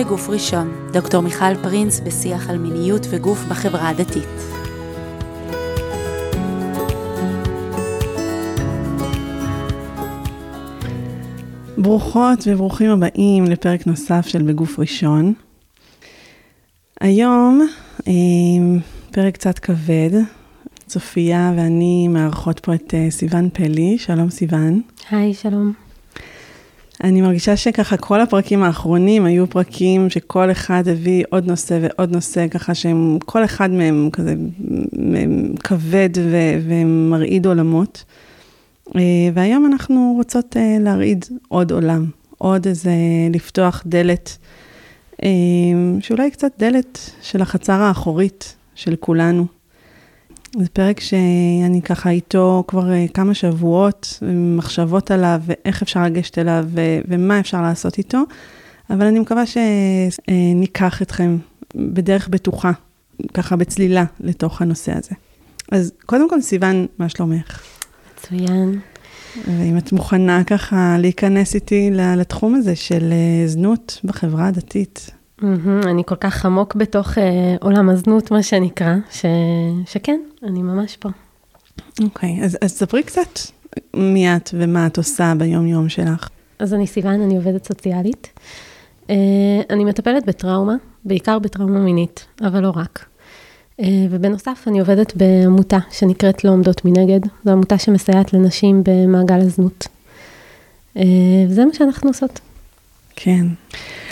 בגוף ראשון, דוקטור מיכל פרינס בשיח על מיניות וגוף בחברה הדתית. ברוכות וברוכים הבאים לפרק נוסף של בגוף ראשון. היום אה, פרק קצת כבד. צופיה ואני מארחות פה את אה, סיון פלי. שלום סיון. היי, שלום. אני מרגישה שככה כל הפרקים האחרונים היו פרקים שכל אחד הביא עוד נושא ועוד נושא, ככה שהם, כל אחד מהם כזה כבד ו- ומרעיד עולמות. אה, והיום אנחנו רוצות אה, להרעיד עוד עולם, עוד איזה, לפתוח דלת, אה, שאולי קצת דלת של החצר האחורית של כולנו. זה פרק שאני ככה איתו כבר כמה שבועות, מחשבות עליו ואיך אפשר לגשת אליו ומה אפשר לעשות איתו, אבל אני מקווה שניקח אתכם בדרך בטוחה, ככה בצלילה לתוך הנושא הזה. אז קודם כל, סיוון, מה שלומך? מצוין. ואם את מוכנה ככה להיכנס איתי לתחום הזה של זנות בחברה הדתית. Mm-hmm, אני כל כך עמוק בתוך uh, עולם הזנות, מה שנקרא, ש... שכן, אני ממש פה. אוקיי, okay, אז, אז ספרי קצת מי את ומה את עושה ביום-יום שלך. אז אני סיוון, אני עובדת סוציאלית. Uh, אני מטפלת בטראומה, בעיקר בטראומה מינית, אבל לא רק. Uh, ובנוסף, אני עובדת בעמותה שנקראת לא עומדות מנגד. זו עמותה שמסייעת לנשים במעגל הזנות. Uh, וזה מה שאנחנו עושות. כן.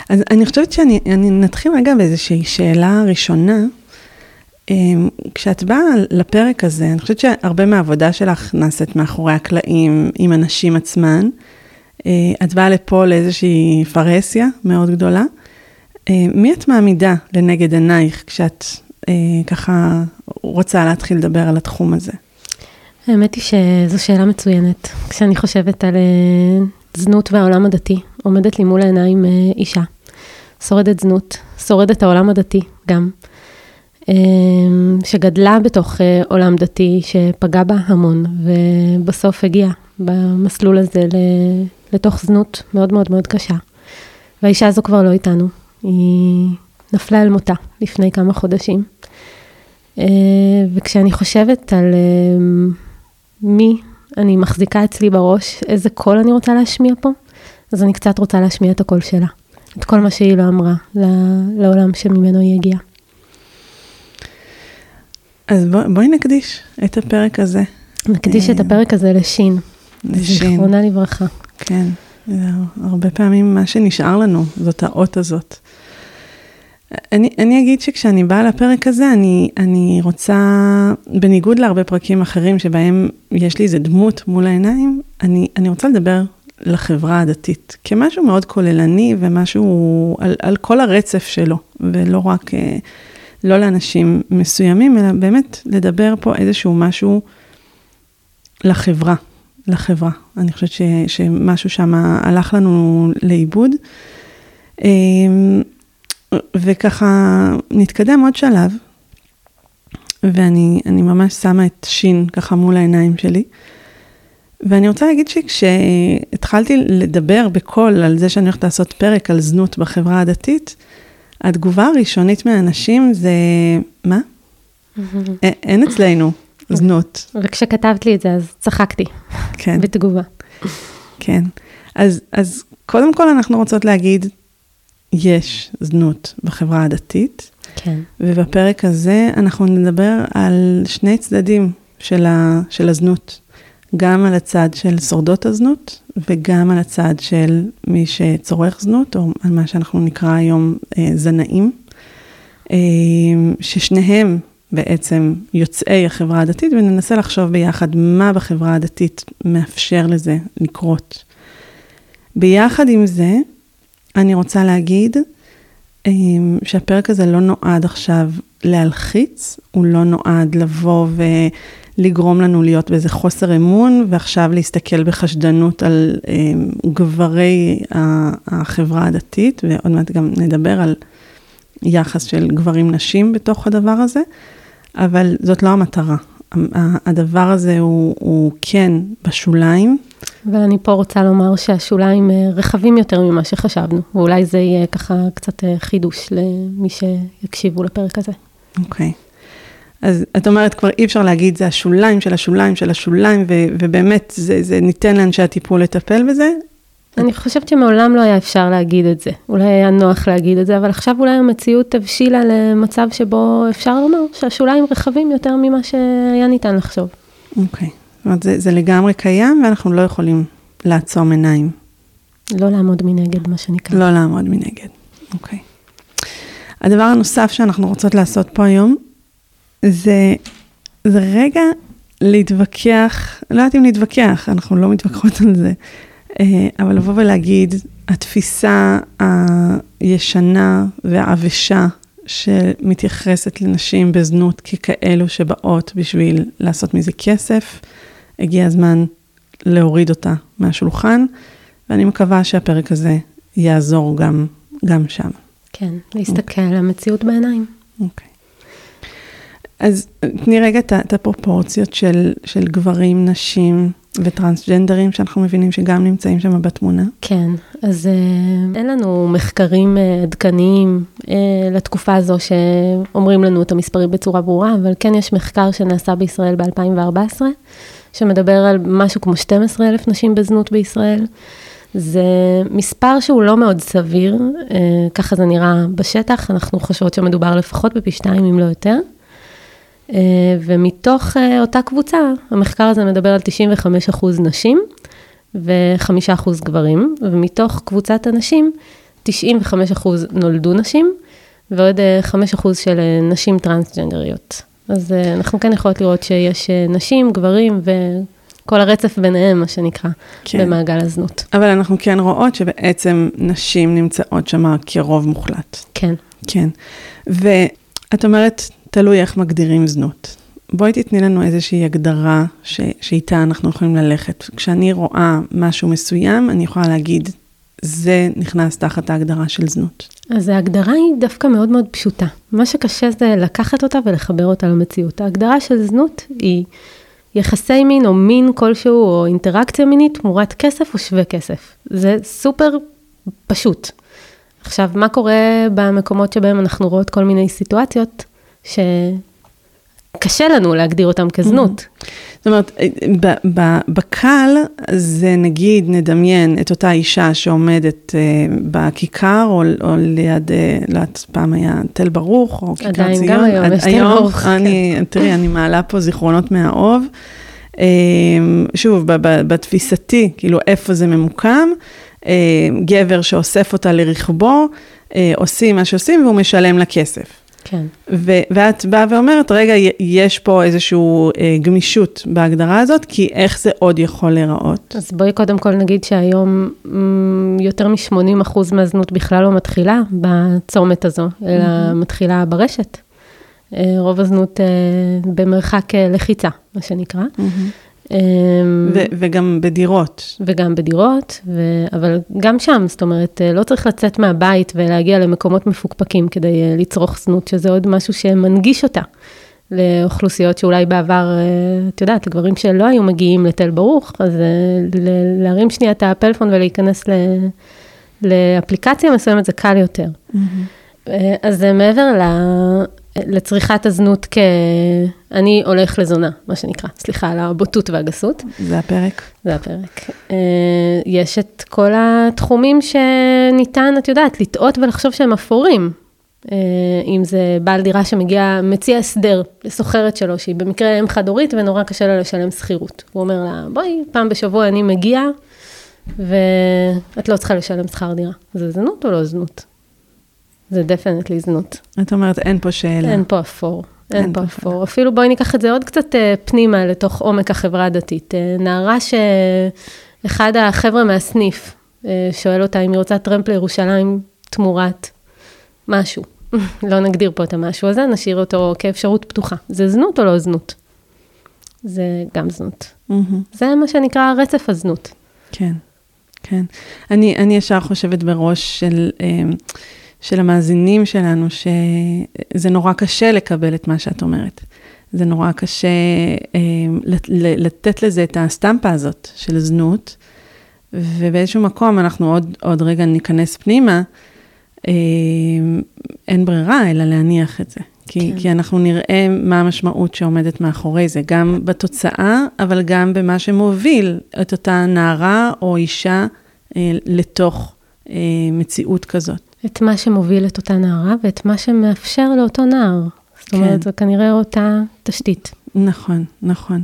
אז אני חושבת שאני נתחיל רגע באיזושהי שאלה ראשונה. אמ, כשאת באה לפרק הזה, אני חושבת שהרבה מהעבודה שלך נעשית מאחורי הקלעים עם הנשים עצמן. אה, את באה לפה לאיזושהי פרהסיה מאוד גדולה. אה, מי את מעמידה לנגד עינייך כשאת אה, ככה רוצה להתחיל לדבר על התחום הזה? האמת היא שזו שאלה מצוינת. כשאני חושבת על זנות והעולם הדתי, עומדת לי מול העיניים אישה. שורדת זנות, שורדת העולם הדתי גם, אמ, שגדלה בתוך אה, עולם דתי, שפגע בה המון, ובסוף הגיעה במסלול הזה לתוך זנות מאוד מאוד מאוד קשה. והאישה הזו כבר לא איתנו, היא נפלה אל מותה לפני כמה חודשים. אה, וכשאני חושבת על אמ, מי אני מחזיקה אצלי בראש, איזה קול אני רוצה להשמיע פה, אז אני קצת רוצה להשמיע את הקול שלה. את כל מה שהיא לא אמרה לעולם שממנו היא הגיעה. אז בוא, בואי נקדיש את הפרק הזה. נקדיש את אה, הפרק הזה לשין. לשין. זיכרונה לברכה. כן, הרבה פעמים מה שנשאר לנו זאת האות הזאת. אני, אני אגיד שכשאני באה לפרק הזה, אני, אני רוצה, בניגוד להרבה פרקים אחרים שבהם יש לי איזה דמות מול העיניים, אני, אני רוצה לדבר לחברה הדתית, כמשהו מאוד כוללני ומשהו על, על כל הרצף שלו, ולא רק, אה, לא לאנשים מסוימים, אלא באמת לדבר פה איזשהו משהו לחברה, לחברה. אני חושבת ש, שמשהו שם הלך לנו לאיבוד. אמ, וככה נתקדם עוד שלב, ואני ממש שמה את שין ככה מול העיניים שלי. ואני רוצה להגיד שכשהתחלתי לדבר בקול על זה שאני הולכת לעשות פרק על זנות בחברה הדתית, התגובה הראשונית מהאנשים זה, מה? אין אצלנו זנות. וכשכתבת לי את זה, אז צחקתי. כן. בתגובה. כן. אז, אז קודם כל אנחנו רוצות להגיד, יש זנות בחברה הדתית. כן. ובפרק הזה אנחנו נדבר על שני צדדים של, ה, של הזנות. גם על הצד של שורדות הזנות וגם על הצד של מי שצורך זנות, או על מה שאנחנו נקרא היום אה, זנאים, אה, ששניהם בעצם יוצאי החברה הדתית, וננסה לחשוב ביחד מה בחברה הדתית מאפשר לזה לקרות. ביחד עם זה, אני רוצה להגיד שהפרק הזה לא נועד עכשיו להלחיץ, הוא לא נועד לבוא ו... לגרום לנו להיות באיזה חוסר אמון, ועכשיו להסתכל בחשדנות על אה, גברי החברה הדתית, ועוד מעט גם נדבר על יחס של גברים-נשים בתוך הדבר הזה, אבל זאת לא המטרה. הדבר הזה הוא, הוא כן בשוליים, ואני פה רוצה לומר שהשוליים אה, רחבים יותר ממה שחשבנו, ואולי זה יהיה ככה קצת אה, חידוש למי שיקשיבו לפרק הזה. אוקיי. אז את אומרת, כבר אי אפשר להגיד, זה השוליים של השוליים של השוליים, ו- ובאמת, זה, זה ניתן לאנשי הטיפול לטפל בזה. אני חושבת שמעולם לא היה אפשר להגיד את זה. אולי היה נוח להגיד את זה, אבל עכשיו אולי המציאות הבשילה למצב שבו אפשר לומר שהשוליים רחבים יותר ממה שהיה ניתן לחשוב. אוקיי. זאת אומרת, זה, זה לגמרי קיים, ואנחנו לא יכולים לעצום עיניים. לא לעמוד מנגד, מה שנקרא. לא לעמוד מנגד. אוקיי. הדבר הנוסף שאנחנו רוצות לעשות פה היום, זה, זה רגע להתווכח, לא יודעת אם להתווכח, אנחנו לא מתווכחות על זה, אה, אבל לבוא ולהגיד, התפיסה הישנה והעבשה שמתייחסת לנשים בזנות ככאלו שבאות בשביל לעשות מזה כסף, הגיע הזמן להוריד אותה מהשולחן, ואני מקווה שהפרק הזה יעזור גם, גם שם. כן, להסתכל על המציאות בעיניים. אוקיי. אז תני רגע את הפרופורציות של, של גברים, נשים וטרנסג'נדרים, שאנחנו מבינים שגם נמצאים שם בתמונה. כן, אז אה, אין לנו מחקרים אה, עדכניים אה, לתקופה הזו שאומרים לנו את המספרים בצורה ברורה, אבל כן יש מחקר שנעשה בישראל ב-2014, שמדבר על משהו כמו 12 אלף נשים בזנות בישראל. זה מספר שהוא לא מאוד סביר, אה, ככה זה נראה בשטח, אנחנו חושבות שמדובר לפחות בפי שתיים, אם לא יותר. אה, ומתוך אה, אותה קבוצה, המחקר הזה מדבר על 95% נשים ו-5% גברים, ומתוך קבוצת הנשים, 95% נולדו נשים, ועוד אה, 5% של נשים טרנסג'נדריות. אז אה, אנחנו כן יכולות לראות שיש אה, נשים, גברים וכל הרצף ביניהם, מה שנקרא. כן. במעגל הזנות. אבל אנחנו כן רואות שבעצם נשים נמצאות שם כרוב מוחלט. כן. כן. ואת אומרת, תלוי איך מגדירים זנות. בואי תתני לנו איזושהי הגדרה ש, שאיתה אנחנו יכולים ללכת. כשאני רואה משהו מסוים, אני יכולה להגיד, זה נכנס תחת ההגדרה של זנות. אז ההגדרה היא דווקא מאוד מאוד פשוטה. מה שקשה זה לקחת אותה ולחבר אותה למציאות. ההגדרה של זנות היא יחסי מין או מין כלשהו או אינטראקציה מינית תמורת כסף או שווה כסף. זה סופר פשוט. עכשיו, מה קורה במקומות שבהם אנחנו רואות כל מיני סיטואציות שקשה לנו להגדיר אותם כזנות? זאת אומרת, בקל זה נגיד, נדמיין את אותה אישה שעומדת אה, בכיכר, או, או ליד, אה, לא יודעת, פעם היה תל ברוך, או כיכר עדיין, ציון. גם היום יש תל ברוך, כן. אני, תראי, אני מעלה פה זיכרונות מהאוב. אה, שוב, בתפיסתי, כאילו, איפה זה ממוקם, גבר שאוסף אותה לרכבו, עושים מה שעושים והוא משלם לה כסף. כן. ו- ואת באה ואומרת, רגע, יש פה איזושהי אה, גמישות בהגדרה הזאת, כי איך זה עוד יכול להיראות? אז בואי קודם כל נגיד שהיום מ, יותר מ-80% מהזנות בכלל לא מתחילה בצומת הזו, אלא מתחילה ברשת. אה, רוב הזנות אה, במרחק אה, לחיצה, מה שנקרא. אה, ו- וגם בדירות. וגם בדירות, ו... אבל גם שם, זאת אומרת, אה, לא צריך לצאת מהבית ולהגיע למקומות מפוקפקים כדי אה, לצרוך זנות, שזה עוד משהו שמנגיש אותה לאוכלוסיות שאולי בעבר, אה, את יודעת, לגברים שלא היו מגיעים לתל ברוך, אז ל- להרים שנייה את הפלאפון ולהיכנס ל... לאפליקציה מסוימת זה קל יותר. אה, אז מעבר ל... לצריכת הזנות כ... אני הולך לזונה, מה שנקרא. סליחה על הבוטות והגסות. זה הפרק. זה הפרק. אה, יש את כל התחומים שניתן, את יודעת, לטעות ולחשוב שהם אפורים. אה, אם זה בעל דירה שמגיע, מציע הסדר לסוחרת שלו, שהיא במקרה אם חד-הורית ונורא קשה לה לשלם שכירות. הוא אומר לה, בואי, פעם בשבוע אני מגיע, ואת לא צריכה לשלם שכר דירה. זה זנות או לא זנות? זה definitely זנות. את אומרת, אין פה שאלה. אין פה אפור. אין אין פה אפור. אפילו בואי ניקח את זה עוד קצת אה, פנימה לתוך עומק החברה הדתית. אה, נערה שאחד החבר'ה מהסניף אה, שואל אותה אם היא רוצה טרמפ לירושלים תמורת משהו. לא נגדיר פה את המשהו הזה, נשאיר אותו כאפשרות פתוחה. זה זנות או לא זנות? זה גם זנות. מהמם. זה מה שנקרא רצף הזנות. כן, כן. אני, אני ישר חושבת בראש של, אמ, של המאזינים שלנו, שזה נורא קשה לקבל את מה שאת אומרת. זה נורא קשה אה, לתת לזה את הסטמפה הזאת של זנות, ובאיזשהו מקום אנחנו עוד, עוד רגע ניכנס פנימה, אה, אין ברירה אלא להניח את זה. כי, כן. כי אנחנו נראה מה המשמעות שעומדת מאחורי זה, גם בתוצאה, אבל גם במה שמוביל את אותה נערה או אישה אה, לתוך אה, מציאות כזאת. את מה שמוביל את אותה נערה ואת מה שמאפשר לאותו נער. זאת אומרת, כן. זו כנראה אותה תשתית. נכון, נכון.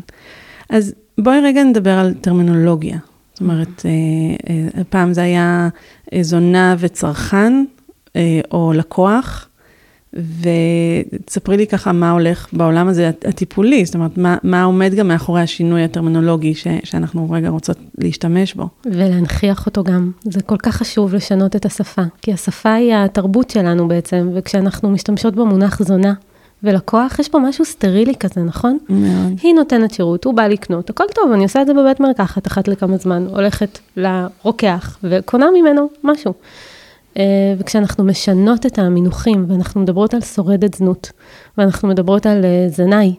אז בואי רגע נדבר על טרמינולוגיה. זאת אומרת, אה, אה, פעם זה היה זונה וצרכן, אה, או לקוח, ותספרי לי ככה מה הולך בעולם הזה הטיפולי, זאת אומרת, מה, מה עומד גם מאחורי השינוי הטרמינולוגי ש, שאנחנו רגע רוצות להשתמש בו. ולהנכיח אותו גם. זה כל כך חשוב לשנות את השפה, כי השפה היא התרבות שלנו בעצם, וכשאנחנו משתמשות במונח זונה ולקוח, יש פה משהו סטרילי כזה, נכון? מאוד. היא נותנת שירות, הוא בא לקנות, הכל טוב, אני עושה את זה בבית מרקחת אחת לכמה זמן, הולכת לרוקח וקונה ממנו משהו. אה, וכשאנחנו משנות את המינוחים, ואנחנו מדברות על שורדת זנות, ואנחנו מדברות על אה, זנאי,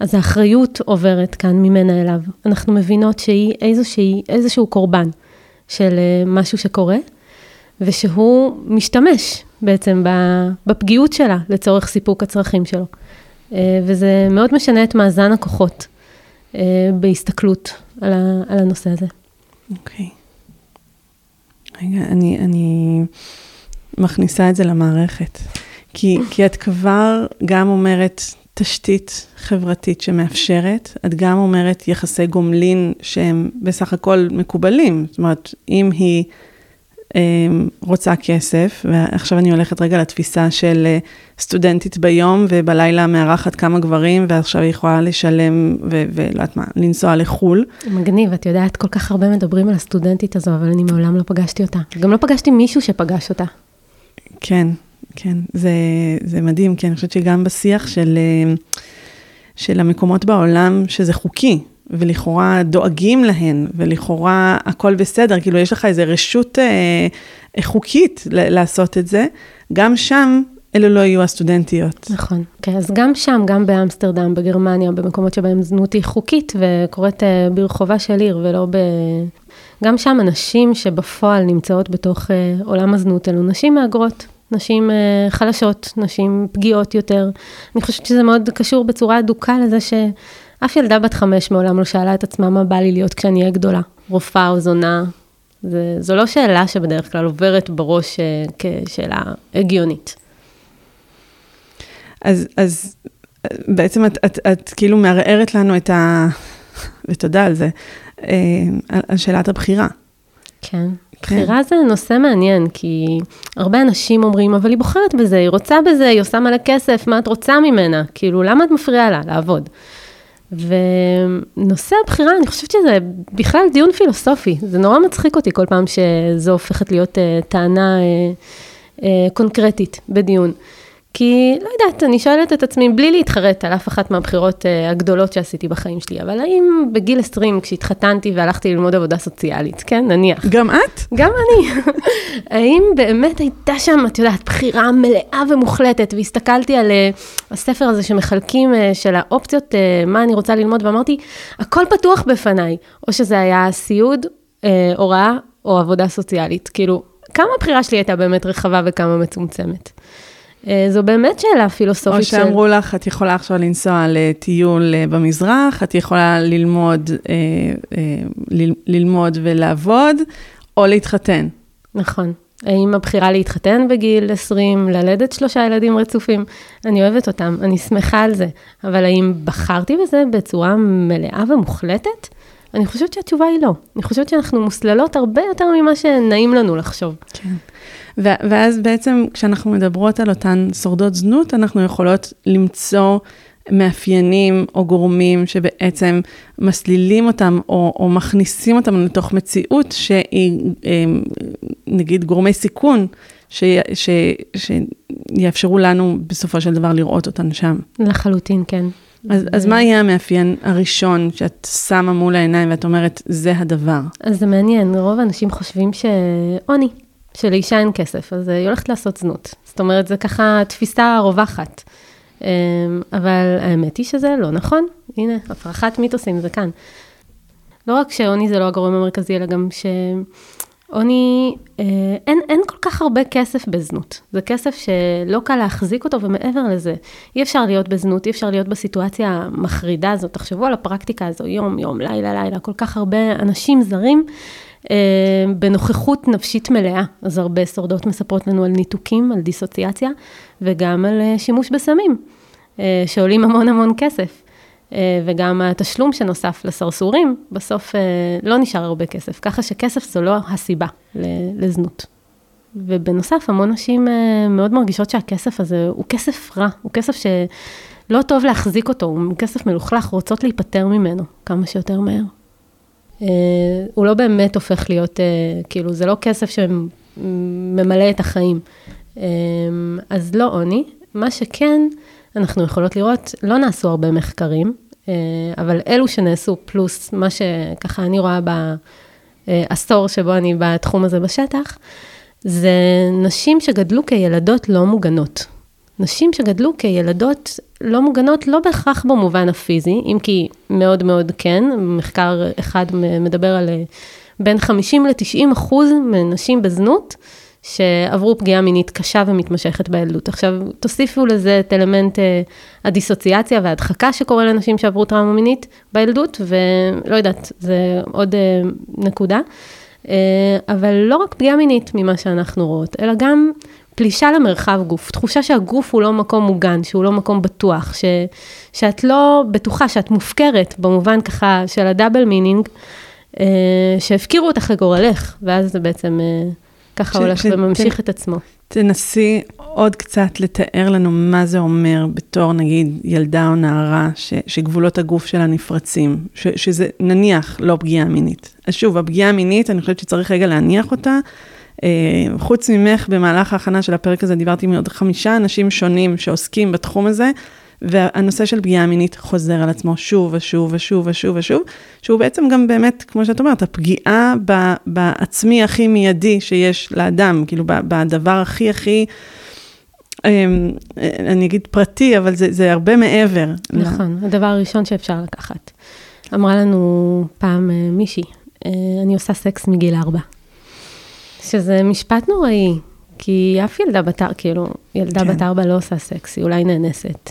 אז האחריות עוברת כאן ממנה אליו. אנחנו מבינות שהיא איזושהי, איזשהו קורבן של אה, משהו שקורה, ושהוא משתמש בעצם בפגיעות שלה לצורך סיפוק הצרכים שלו. וזה מאוד משנה את מאזן הכוחות בהסתכלות על הנושא הזה. אוקיי. Okay. רגע, אני, אני מכניסה את זה למערכת. כי, כי את כבר גם אומרת תשתית חברתית שמאפשרת, את גם אומרת יחסי גומלין שהם בסך הכל מקובלים. זאת אומרת, אם היא רוצה כסף, ועכשיו אני הולכת רגע לתפיסה של אה, סטודנטית ביום, ובלילה מארחת כמה גברים, ועכשיו היא יכולה לשלם, ולא יודעת מה, לנסוע לחו"ל. מגניב, את יודעת, כל כך הרבה מדברים על הסטודנטית הזו, אבל אני מעולם לא פגשתי אותה. גם לא פגשתי מישהו שפגש אותה. כן, כן, זה, זה מדהים, כי אני חושבת שגם בשיח של, אה, של המקומות בעולם, שזה חוקי, ולכאורה דואגים להן, ולכאורה הכל בסדר, כאילו יש לך איזו רשות אה, חוקית לעשות את זה, גם שם אלו לא יהיו הסטודנטיות. נכון, כן, אז גם שם, גם באמסטרדם, בגרמניה, במקומות שבהם זנות היא חוקית וקורית אה, ברחובה של עיר ולא ב... גם שם הנשים שבפועל נמצאות בתוך אה, עולם הזנות, אלו נשים מהגרות, נשים אה, חלשות, נשים פגיעות יותר. אני חושבת שזה מאוד קשור בצורה אדוקה לזה ש... אף ילדה בת חמש מעולם לא שאלה את עצמה מה בא לי להיות כשאני אהיה גדולה, רופאה או זונה. זה, זו לא שאלה שבדרך כלל עוברת בראש uh, כשאלה הגיונית. אז, אז בעצם את, את, את כאילו מערערת לנו את ה... ותודה על זה, uh, על שאלת הבחירה. כן. כן. בחירה זה נושא מעניין, כי הרבה אנשים אומרים, אבל היא בוחרת בזה, היא רוצה בזה, היא עושה מלא כסף, מה את רוצה ממנה? כאילו, למה את מפריעה לה לעבוד? ונושא הבחירה, אני חושבת שזה בכלל דיון פילוסופי. זה נורא מצחיק אותי כל פעם שזו הופכת להיות uh, טענה uh, uh, קונקרטית בדיון. כי, לא יודעת, אני שואלת את עצמי, בלי להתחרט על אף אחת מהבחירות uh, הגדולות שעשיתי בחיים שלי, אבל האם בגיל 20, כשהתחתנתי והלכתי ללמוד עבודה סוציאלית, כן, נניח. גם את? גם אני. האם באמת הייתה שם, את יודעת, בחירה מלאה ומוחלטת, והסתכלתי על uh, הספר הזה שמחלקים, uh, של האופציות, uh, מה אני רוצה ללמוד, ואמרתי, הכל פתוח בפניי, או שזה היה סיעוד, uh, הוראה או עבודה סוציאלית. כאילו, כמה הבחירה שלי הייתה באמת רחבה וכמה מצומצמת. אה, זו באמת שאלה פילוסופית. או שאמרו של... לך, את יכולה עכשיו לנסוע לטיול אה, במזרח, את יכולה ללמוד, אה, ללמוד ולעבוד, או להתחתן. נכון. האם הבחירה להתחתן בגיל 20, ללדת שלושה ילדים רצופים, אני אוהבת אותם, אני שמחה על זה, אבל האם בחרתי בזה בצורה מלאה ומוחלטת? אני חושבת שהתשובה היא לא. אני חושבת שאנחנו מוסללות הרבה יותר ממה שנעים לנו לחשוב. כן. ואז בעצם כשאנחנו מדברות על אותן שורדות זנות, אנחנו יכולות למצוא מאפיינים או גורמים שבעצם מסלילים אותם או, או מכניסים אותם לתוך מציאות שהיא, אמ, נגיד, גורמי סיכון, ש, ש, שיאפשרו לנו בסופו של דבר לראות אותן שם. לחלוטין, כן. אז, ו... אז מה יהיה המאפיין הראשון שאת שמה מול העיניים ואת אומרת, זה הדבר? אז זה מעניין, רוב האנשים חושבים שעוני, שלאישה אין כסף, אז היא הולכת לעשות זנות. זאת אומרת, זה ככה תפיסה רווחת. אבל האמת היא שזה לא נכון. הנה, הפרחת מיתוסים זה כאן. לא רק שעוני זה לא הגורם המרכזי, אלא גם שעוני, אה, אין, אין כל כך הרבה כסף בזנות. זה כסף שלא קל להחזיק אותו, ומעבר לזה, אי אפשר להיות בזנות, אי אפשר להיות בסיטואציה המחרידה הזאת. תחשבו על הפרקטיקה הזו, יום, יום, לילה, לילה, כל כך הרבה אנשים זרים. אה, בנוכחות נפשית מלאה, אז הרבה שורדות מספרות לנו על ניתוקים, על דיסוציאציה, וגם על אה, שימוש בסמים, אה, שעולים המון המון כסף. וגם התשלום שנוסף לסרסורים, בסוף לא נשאר הרבה כסף, ככה שכסף זו לא הסיבה לזנות. ובנוסף, המון נשים מאוד מרגישות שהכסף הזה הוא כסף רע, הוא כסף שלא טוב להחזיק אותו, הוא כסף מלוכלך, רוצות להיפטר ממנו כמה שיותר מהר. אה, הוא לא באמת הופך להיות, אה, כאילו, זה לא כסף שממלא את החיים. אה, אז לא עוני. מה שכן, אנחנו יכולות לראות, לא נעשו הרבה מחקרים, אבל אלו שנעשו, פלוס מה שככה אני רואה בעשור שבו אני בתחום הזה בשטח, זה נשים שגדלו כילדות לא מוגנות. נשים שגדלו כילדות לא מוגנות, לא בהכרח במובן הפיזי, אם כי מאוד מאוד כן, מחקר אחד מדבר על אה, בין 50 ל-90 אחוז מנשים בזנות, שעברו פגיעה מינית קשה ומתמשכת בילדות. עכשיו, תוסיפו לזה את אלמנט אה, הדיסוציאציה וההדחקה שקורה לנשים שעברו טראומה מינית בילדות, ולא יודעת, זה עוד אה, נקודה. אבל לא רק פגיעה מינית ממה שאנחנו רואות, אלא גם פלישה למרחב גוף, תחושה שהגוף הוא לא מקום מוגן, שהוא לא מקום בטוח, ש, שאת לא בטוחה, שאת מופקרת, במובן ככה של ה double meaning, אה, שהפקירו אותך לגורלך, ואז זה בעצם אה, ככה ש, הולך ש, וממשיך ת, את עצמו. תנסי עוד קצת לתאר לנו מה זה אומר בתור נגיד ילדה או נערה, ש, שגבולות הגוף שלה נפרצים, ש, שזה נניח לא פגיעה מינית. אז שוב, הפגיעה המינית, אני חושבת שצריך רגע להניח אותה. אה, חוץ ממך, במהלך ההכנה של הפרק הזה דיברתי עם עוד חמישה אנשים שונים שעוסקים בתחום הזה, והנושא של פגיעה מינית חוזר על עצמו שוב ושוב ושוב ושוב ושוב, שהוא בעצם גם באמת, כמו שאת אומרת, הפגיעה בעצמי הכי מיידי שיש לאדם, כאילו בדבר הכי הכי... אמ, אני אגיד פרטי, אבל זה, זה הרבה מעבר. נכון, לה... הדבר הראשון שאפשר לקחת. אמרה לנו פעם אה, מישהי, אה, אני עושה סקס מגיל ארבע. שזה משפט נוראי, כי אף ילדה בת ארבע, כאילו, ילדה כן. בת ארבע לא עושה סקס, היא אולי נאנסת.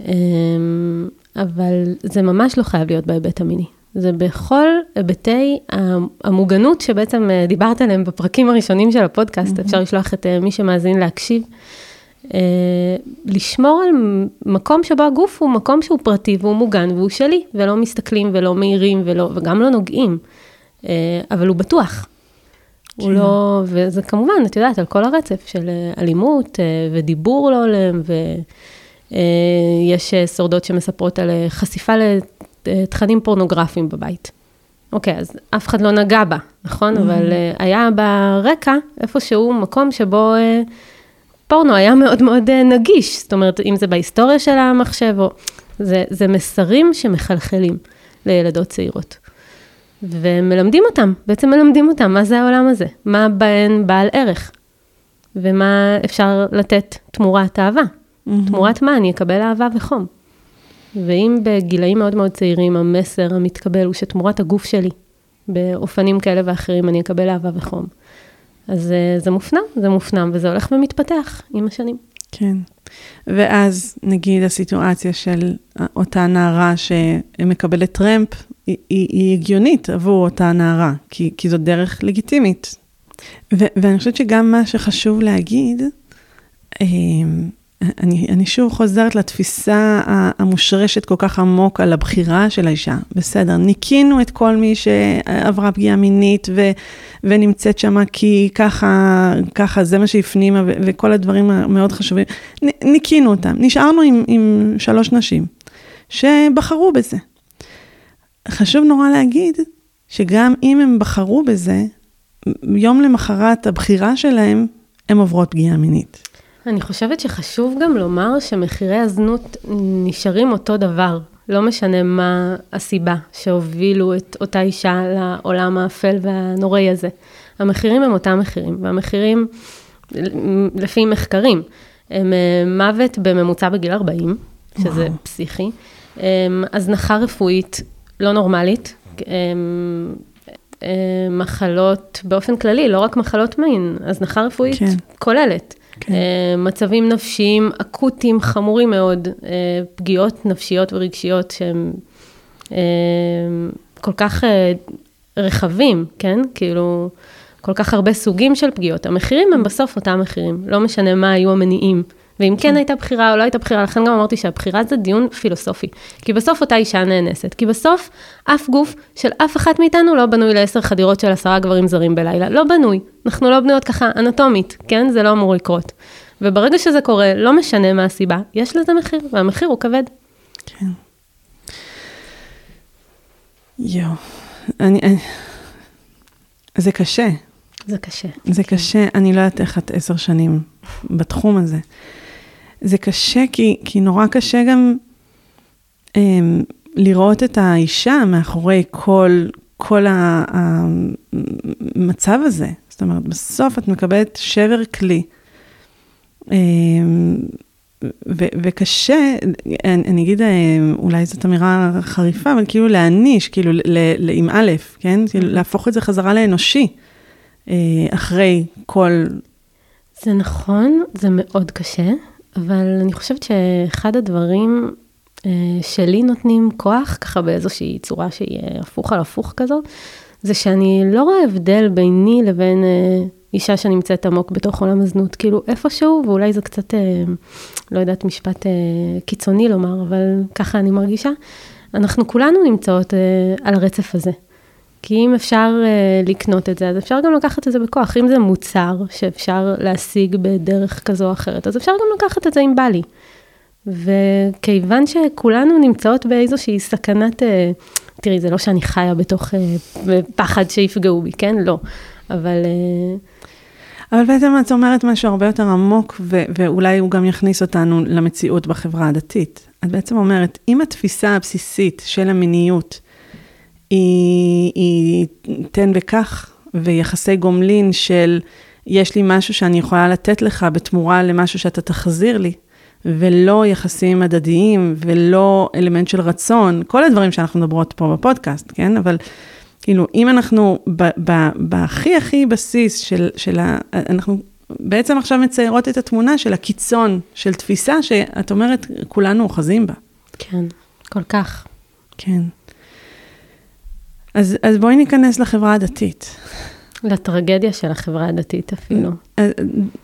אמ, אבל זה ממש לא חייב להיות בהיבט המיני. זה בכל היבטי המוגנות שבעצם אה, דיברת עליהם בפרקים הראשונים של הפודקאסט, mm-hmm. אפשר לשלוח את אה, מי שמאזין להקשיב. אה, לשמור על מקום שבו הגוף הוא מקום שהוא פרטי והוא מוגן והוא שלי, ולא מסתכלים ולא מעירים ולא, וגם לא נוגעים, אבל הוא בטוח. הוא לא, וזה כמובן, את יודעת, על כל הרצף של אה, אלימות אה, ודיבור לא הולם, ויש אה, שורדות שמספרות על חשיפה לתכנים פורנוגרפיים בבית. אוקיי, אז אף אחד לא נגע בה, נכון? Mm-hmm. אבל היה ברקע איפשהו מקום שבו פורנו היה מאוד מאוד נגיש, זאת אומרת, אם זה בהיסטוריה של המחשב, או... זה, זה מסרים שמחלחלים לילדות צעירות. ומלמדים אותם, בעצם מלמדים אותם מה זה העולם הזה, מה בהן בעל ערך, ומה אפשר לתת תמורת אהבה. Mm-hmm. תמורת מה אני אקבל אהבה וחום. ואם בגילאים מאוד מאוד צעירים המסר המתקבל הוא שתמורת הגוף שלי, באופנים כאלה ואחרים אני אקבל אהבה וחום, אז אה, זה מופנם, זה מופנם, וזה הולך ומתפתח עם השנים. כן. ואז נגיד הסיטואציה של אותה נערה שמקבלת טרמפ, היא, היא, היא הגיונית עבור אותה נערה, כי, כי זו דרך לגיטימית. ו, ואני חושבת שגם מה שחשוב להגיד, אמ, אני, אני שוב חוזרת לתפיסה המושרשת כל כך עמוק על הבחירה של האישה. בסדר, ניקינו את כל מי שעברה פגיעה מינית ו, ונמצאת שם כי ככה, ככה, זה מה שהפנימה ו, וכל הדברים המאוד חשובים. ניקינו אותם, נשארנו עם, עם שלוש נשים שבחרו בזה. חשוב נורא להגיד שגם אם הם בחרו בזה, יום למחרת הבחירה שלהם, הן עוברות פגיעה מינית. אני חושבת שחשוב גם לומר שמחירי הזנות נשארים אותו דבר. לא משנה מה הסיבה שהובילו את אותה אישה לעולם האפל והנוראי הזה. המחירים הם אותם מחירים, והמחירים, לפי מחקרים, הם אה, מוות בממוצע בגיל 40, שזה וואו. פסיכי. אה, הזנחה רפואית לא נורמלית. אה, אה, מחלות באופן כללי, לא רק מחלות מין, הזנחה רפואית כן. כוללת. כן. אה, מצבים נפשיים אקוטיים חמורים מאוד, פגיעות נפשיות ורגשיות שהם כל כך אה, רחבים, כן? כאילו, כל כך הרבה סוגים של פגיעות. המחירים הם בסוף אותם מחירים, לא משנה מה היו המניעים. ואם כן הייתה בחירה או לא הייתה בחירה, לכן גם אמרתי שהבחירה זה דיון פילוסופי. כי בסוף אותה אישה נאנסת. כי בסוף, אף גוף של אף אחת מאיתנו לא בנוי לעשר חדירות של עשרה גברים זרים בלילה. לא בנוי. אנחנו לא בנויות ככה אנטומית, כן? זה לא אמור לקרות. וברגע שזה קורה, לא משנה מה הסיבה, יש לזה מחיר, והמחיר הוא כבד. כן. יואו, אני, אני... זה קשה, זה קשה. זה קשה, אני לא יודעת איך את עשר שנים בתחום הזה. זה קשה כי, כי נורא קשה גם אמ, לראות את האישה מאחורי כל, כל המצב הזה. זאת אומרת, בסוף את מקבלת שבר כלי. אמ, ו- וקשה, אני, אני אגיד, אה, אולי זאת אמירה חריפה, אבל כאילו להעניש, כאילו ל- ל- עם א', כן? כאילו להפוך את זה חזרה לאנושי, אה, אחרי כל... זה נכון, זה מאוד קשה, אבל אני חושבת שאחד הדברים אה, שלי נותנים כוח, ככה באיזושהי צורה שהיא אה, הפוך על הפוך כזאת, זה שאני לא רואה הבדל ביני לבין אה, אישה שנמצאת עמוק בתוך עולם הזנות, כאילו איפשהו, ואולי זה קצת, לא יודעת, משפט קיצוני לומר, אבל ככה אני מרגישה, אנחנו כולנו נמצאות על הרצף הזה. כי אם אפשר uh, לקנות את זה, אז אפשר גם לקחת את זה בכוח. אם זה מוצר שאפשר להשיג בדרך כזו או אחרת, אז אפשר גם לקחת את זה אם בא לי. וכיוון שכולנו נמצאות באיזושהי סכנת, uh, תראי, זה לא שאני חיה בתוך uh, פחד שיפגעו בי, כן? לא. אבל uh, אבל בעצם את אומרת משהו הרבה יותר עמוק, ו- ואולי הוא גם יכניס אותנו למציאות בחברה הדתית. את בעצם אומרת, אם התפיסה הבסיסית של המיניות היא, היא תן וקח, ויחסי גומלין של יש לי משהו שאני יכולה לתת לך בתמורה למשהו שאתה תחזיר לי, ולא יחסים הדדיים, ולא אלמנט של רצון, כל הדברים שאנחנו מדברות פה בפודקאסט, כן? אבל כאילו, אם אנחנו בהכי הכי בסיס של, של ה... אנחנו בעצם עכשיו מציירות את התמונה של הקיצון, של תפיסה שאת אומרת, כולנו אוחזים בה. כן, כל כך. כן. אז, אז בואי ניכנס לחברה הדתית. לטרגדיה של החברה הדתית אפילו. אז,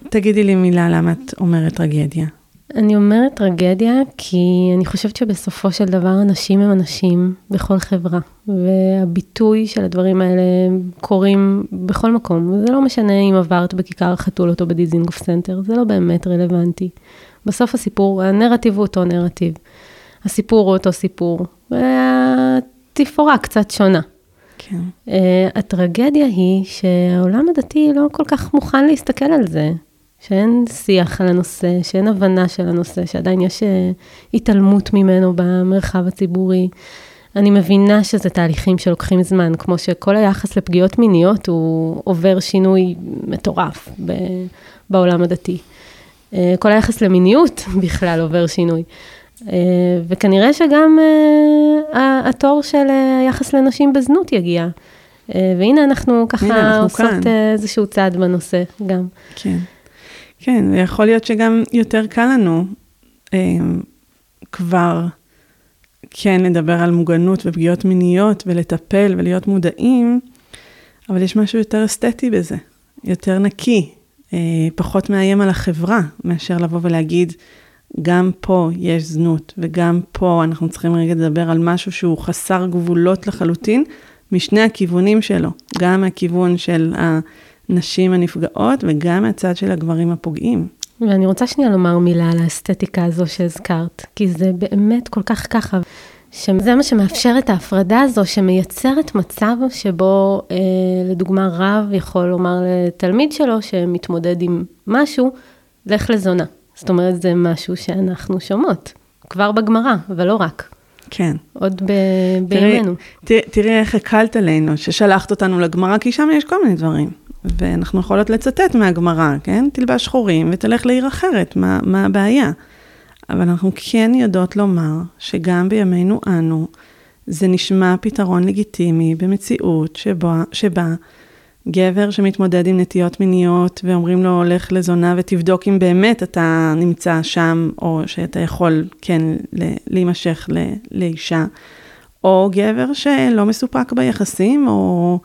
תגידי לי מילה למה את אומרת טרגדיה. אני אומרת טרגדיה כי אני חושבת שבסופו של דבר אנשים הם אנשים בכל חברה, והביטוי של הדברים האלה קורים בכל מקום. וזה לא משנה אם עברת בכיכר החתולות או בדיזינגוף סנטר, זה לא באמת רלוונטי. בסוף הסיפור, הנרטיב הוא אותו נרטיב. הסיפור הוא אותו סיפור, והתפאורה קצת שונה. כן. אה, הטרגדיה היא שהעולם הדתי לא כל כך מוכן להסתכל על זה, שאין שיח על הנושא, שאין הבנה של הנושא, שעדיין יש אה, התעלמות ממנו במרחב הציבורי. אני מבינה שזה תהליכים שלוקחים זמן, כמו שכל היחס לפגיעות מיניות הוא עובר שינוי מטורף ב- בעולם הדתי. Uh, כל היחס למיניות בכלל עובר שינוי. Uh, וכנראה שגם uh, התור של uh, היחס לנשים בזנות יגיע. והנה אנחנו ככה הנה, אנחנו עושות כאן. איזשהו צעד בנושא גם. כן. כן, ויכול להיות שגם יותר קל לנו אה, כבר כן לדבר על מוגנות ופגיעות מיניות ולטפל ולהיות מודעים, אבל יש משהו יותר אסתטי בזה, יותר נקי, אה, פחות מאיים על החברה, מאשר לבוא ולהגיד, גם פה יש זנות, וגם פה אנחנו צריכים רגע לדבר על משהו שהוא חסר גבולות לחלוטין, משני הכיוונים שלו, גם מהכיוון של הנשים הנפגעות וגם מהצד של הגברים הפוגעים. ואני רוצה שנייה לומר מילה על האסתטיקה הזו שהזכרת, כי זה באמת כל כך ככה, שזה מה שמאפשר את ההפרדה הזו, שמייצרת מצב שבו, אה, לדוגמה, רב יכול לומר לתלמיד שלו שמתמודד עם משהו, לך לזונה. זאת אומרת, זה משהו שאנחנו שומעות, כבר בגמרא, אבל לא רק. כן. עוד ב- בימינו. תראי, תראי איך הקלת עלינו, ששלחת אותנו לגמרא, כי שם יש כל מיני דברים. ואנחנו יכולות לצטט מהגמרא, כן? תלבש שחורים ותלך לעיר אחרת, מה, מה הבעיה? אבל אנחנו כן יודעות לומר שגם בימינו אנו, זה נשמע פתרון לגיטימי במציאות שבה, שבה גבר שמתמודד עם נטיות מיניות ואומרים לו, הולך לזונה ותבדוק אם באמת אתה נמצא שם, או שאתה יכול כן להימשך לאישה, או גבר שלא מסופק ביחסים, או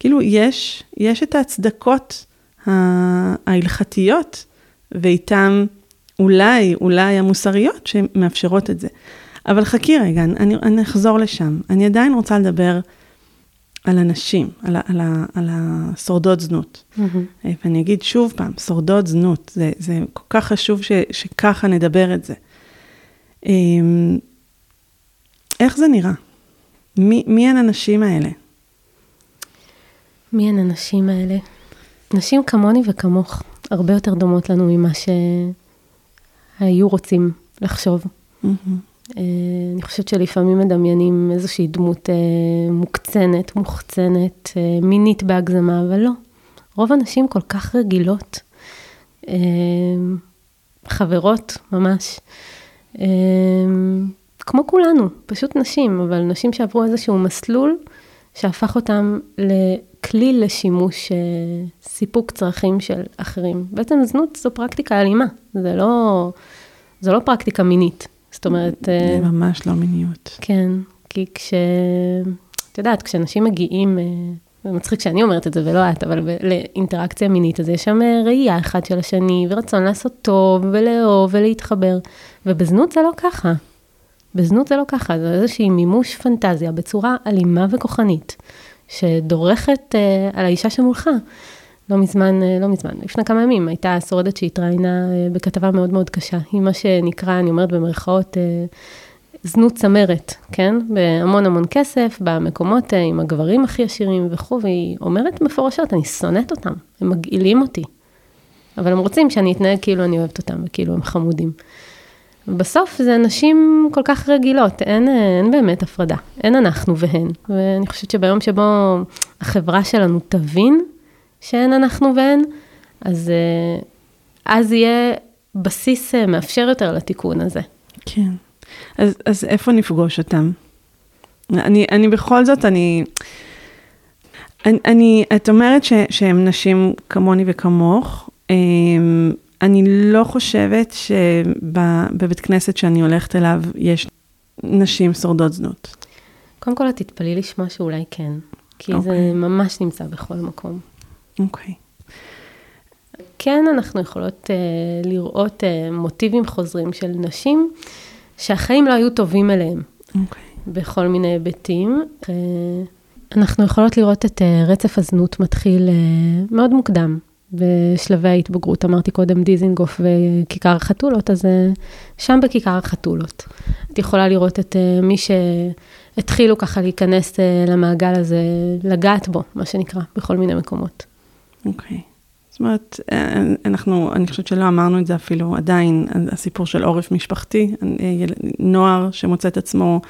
כאילו יש, יש את ההצדקות ההלכתיות, ואיתם אולי, אולי המוסריות שמאפשרות את זה. אבל חכי רגע, אני, אני אחזור לשם. אני עדיין רוצה לדבר על הנשים, על, על, על השורדות זנות. Mm-hmm. ואני אגיד שוב פעם, שורדות זנות, זה, זה כל כך חשוב ש, שככה נדבר את זה. אמ, איך זה נראה? מי, מי הן הנשים האלה? מי הן הנשים האלה? נשים כמוני וכמוך, הרבה יותר דומות לנו ממה שהיו רוצים לחשוב. Mm-hmm. אה, אני חושבת שלפעמים מדמיינים איזושהי דמות אה, מוקצנת, מוחצנת, אה, מינית בהגזמה, אבל לא. רוב הנשים כל כך רגילות, חברות ממש, כמו כולנו, פשוט נשים, אבל נשים שעברו איזשהו מסלול שהפך אותם לכלי לשימוש, סיפוק צרכים של אחרים. בעצם זנות זו פרקטיקה אלימה, זה לא, זו לא פרקטיקה מינית. זאת אומרת... זה אה, ממש לא מיניות. כן, כי כש... את יודעת, כשאנשים מגיעים, אה, זה מצחיק שאני אומרת את זה ולא את, אבל לאינטראקציה מינית, אז יש שם אה, ראייה אחד של השני, ורצון לעשות טוב, ולאהוב, ולהתחבר. ובזנות זה לא ככה. בזנות זה לא ככה, זה איזושהי מימוש פנטזיה בצורה אלימה וכוחנית, שדורכת אה, על האישה שמולך. לא מזמן, אה, לא מזמן, לפני כמה ימים, הייתה שורדת שהתראיינה אה, בכתבה מאוד מאוד קשה. היא מה שנקרא, אני אומרת במרכאות, אה, זנות צמרת, כן? בהמון המון כסף, במקומות עם הגברים הכי עשירים וכו', והיא אומרת מפורשות, אני שונאת אותם, הם מגעילים אותי. אבל הם רוצים שאני אתנהג כאילו אני אוהבת אותם וכאילו הם חמודים. בסוף זה נשים כל כך רגילות, אין, אין באמת הפרדה, אין אנחנו והן. ואני חושבת שביום שבו החברה שלנו תבין שאין אנחנו ואין, אז, אה, אז יהיה בסיס אה, מאפשר יותר לתיקון הזה. כן. אז, אז איפה נפגוש אותם? אני, אני בכל זאת, אני... אני, אני את אומרת ש, שהם נשים כמוני וכמוך. אמ, אני לא חושבת שבבית כנסת שאני הולכת אליו יש נשים שורדות זנות. קודם כל, את תתפלאי לשמוע שאולי כן, כי okay. זה אוקיי. ממש נמצא בכל מקום. אוקיי. כן, אנחנו יכולות uh, לראות uh, מוטיבים חוזרים של נשים שהחיים לא היו טובים אליהם. אוקיי. בכל מיני היבטים. Uh, אנחנו יכולות לראות את uh, רצף הזנות מתחיל uh, מאוד מוקדם. בשלבי ההתבגרות, אמרתי קודם דיזינגוף וכיכר החתולות, אז שם בכיכר החתולות. את יכולה לראות את מי שהתחילו ככה להיכנס למעגל הזה, לגעת בו, מה שנקרא, בכל מיני מקומות. אוקיי. Okay. זאת אומרת, אה, אנחנו, אני חושבת שלא אמרנו את זה אפילו עדיין, הסיפור של עורף משפחתי, אה, נוער שמוצא את עצמו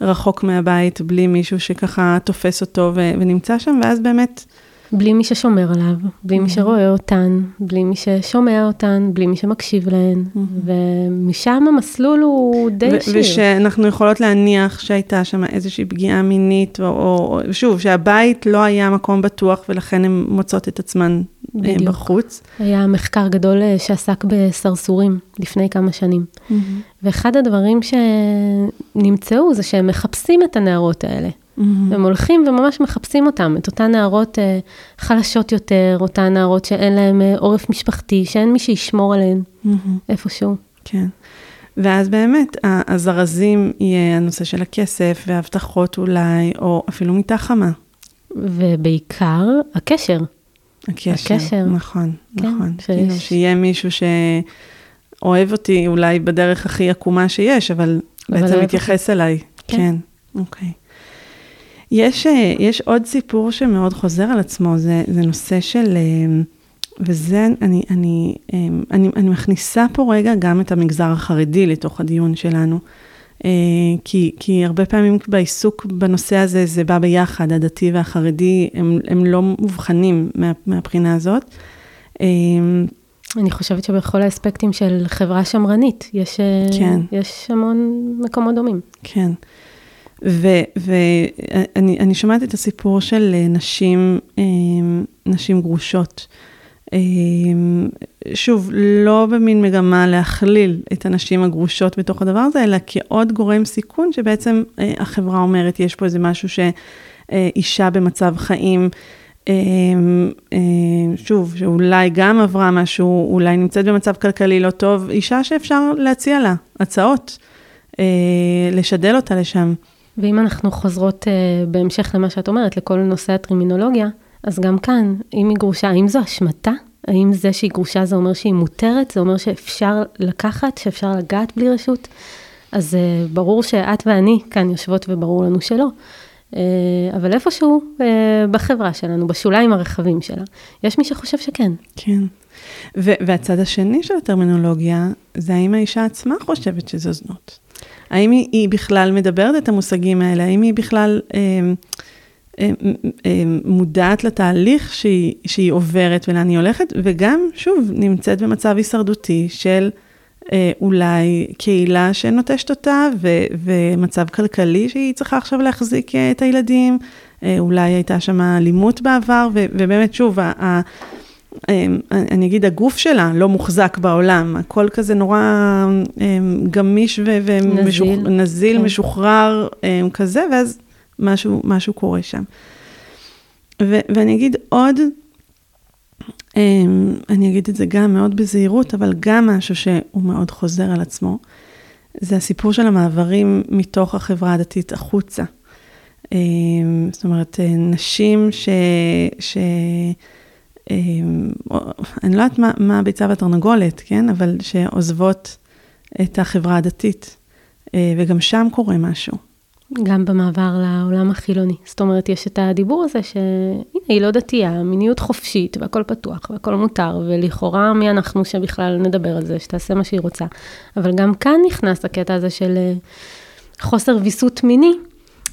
רחוק מהבית, בלי מישהו שככה תופס אותו ונמצא שם, ואז באמת... בלי מי ששומר עליו, בלי מי mm-hmm. שרואה אותן, בלי מי ששומע אותן, בלי מי שמקשיב להן, mm-hmm. ומשם המסלול הוא די שיר. ושאנחנו יכולות להניח שהייתה שם איזושהי פגיעה מינית, או, או שוב, שהבית לא היה מקום בטוח, ולכן הן מוצאות את עצמן אה, בדיוק. בחוץ. היה מחקר גדול אה, שעסק בסרסורים לפני כמה שנים. Mm-hmm. ואחד הדברים שנמצאו זה שהם מחפשים את הנערות האלה. Mm-hmm. הם הולכים וממש מחפשים אותם, את אותן נערות uh, חלשות יותר, אותן נערות שאין להן uh, עורף משפחתי, שאין מי שישמור עליהן mm-hmm. איפשהו. כן. ואז באמת, הזרזים יהיה הנושא של הכסף והבטחות אולי, או אפילו מיטה חמה. ובעיקר, הקשר. הקשר, הקשר. נכון, כן, נכון. שיש... כאילו שיהיה מישהו שאוהב אותי אולי בדרך הכי עקומה שיש, אבל, אבל בעצם מתייחס אליי. כן. כן, אוקיי. יש, אה, יש עוד סיפור שמאוד חוזר על עצמו, זה, זה נושא של, אה, וזה, אני, אני, אה, אני, אני מכניסה פה רגע גם את המגזר החרדי לתוך הדיון שלנו. כי, כי הרבה פעמים בעיסוק בנושא הזה, זה בא ביחד, הדתי והחרדי, הם, הם לא מובחנים מה, מהבחינה הזאת. אני חושבת שבכל האספקטים של חברה שמרנית, יש, כן. יש המון מקומות דומים. כן. ואני שומעת את הסיפור של נשים, נשים גרושות. שוב, לא במין מגמה להכליל את הנשים הגרושות בתוך הדבר הזה, אלא כעוד גורם סיכון שבעצם החברה אומרת, יש פה איזה משהו שאישה במצב חיים, שוב, שאולי גם עברה משהו, אולי נמצאת במצב כלכלי לא טוב, אישה שאפשר להציע לה הצעות, לשדל אותה לשם. ואם אנחנו חוזרות בהמשך למה שאת אומרת, לכל נושא הטרימינולוגיה, אז גם כאן, אם היא גרושה, האם זו השמטה? האם זה שהיא גרושה זה אומר שהיא מותרת? זה אומר שאפשר לקחת, שאפשר לגעת בלי רשות? אז uh, ברור שאת ואני כאן יושבות וברור לנו שלא. Uh, אבל איפשהו uh, בחברה שלנו, בשוליים הרחבים שלה, יש מי שחושב שכן. כן. ו- והצד השני של הטרמינולוגיה, זה האם האישה עצמה חושבת שזו זנות. האם היא, היא בכלל מדברת את המושגים האלה? האם היא בכלל... Uh, אה, אה, מודעת לתהליך שהיא, שהיא עוברת ולאן היא הולכת, וגם, שוב, נמצאת במצב הישרדותי של אה, אולי קהילה שנוטשת אותה, ו, ומצב כלכלי שהיא צריכה עכשיו להחזיק את הילדים, אולי הייתה שם אלימות בעבר, ו, ובאמת, שוב, ה, ה, אני אגיד, הגוף שלה לא מוחזק בעולם, הכל כזה נורא גמיש ונזיל, כן. משוחרר כזה, ואז משהו, משהו קורה שם. ו, ואני אגיד עוד, אמ, אני אגיד את זה גם מאוד בזהירות, אבל גם משהו שהוא מאוד חוזר על עצמו, זה הסיפור של המעברים מתוך החברה הדתית החוצה. אמ, זאת אומרת, נשים ש... ש אמ, אני לא יודעת מה, מה הביצה והתרנגולת, כן? אבל שעוזבות את החברה הדתית, אה, וגם שם קורה משהו. גם במעבר לעולם החילוני. זאת אומרת, יש את הדיבור הזה שהנה, היא לא דתייה, מיניות חופשית והכל פתוח והכל מותר, ולכאורה מי אנחנו שבכלל נדבר על זה, שתעשה מה שהיא רוצה. אבל גם כאן נכנס הקטע הזה של אה, חוסר ויסות מיני,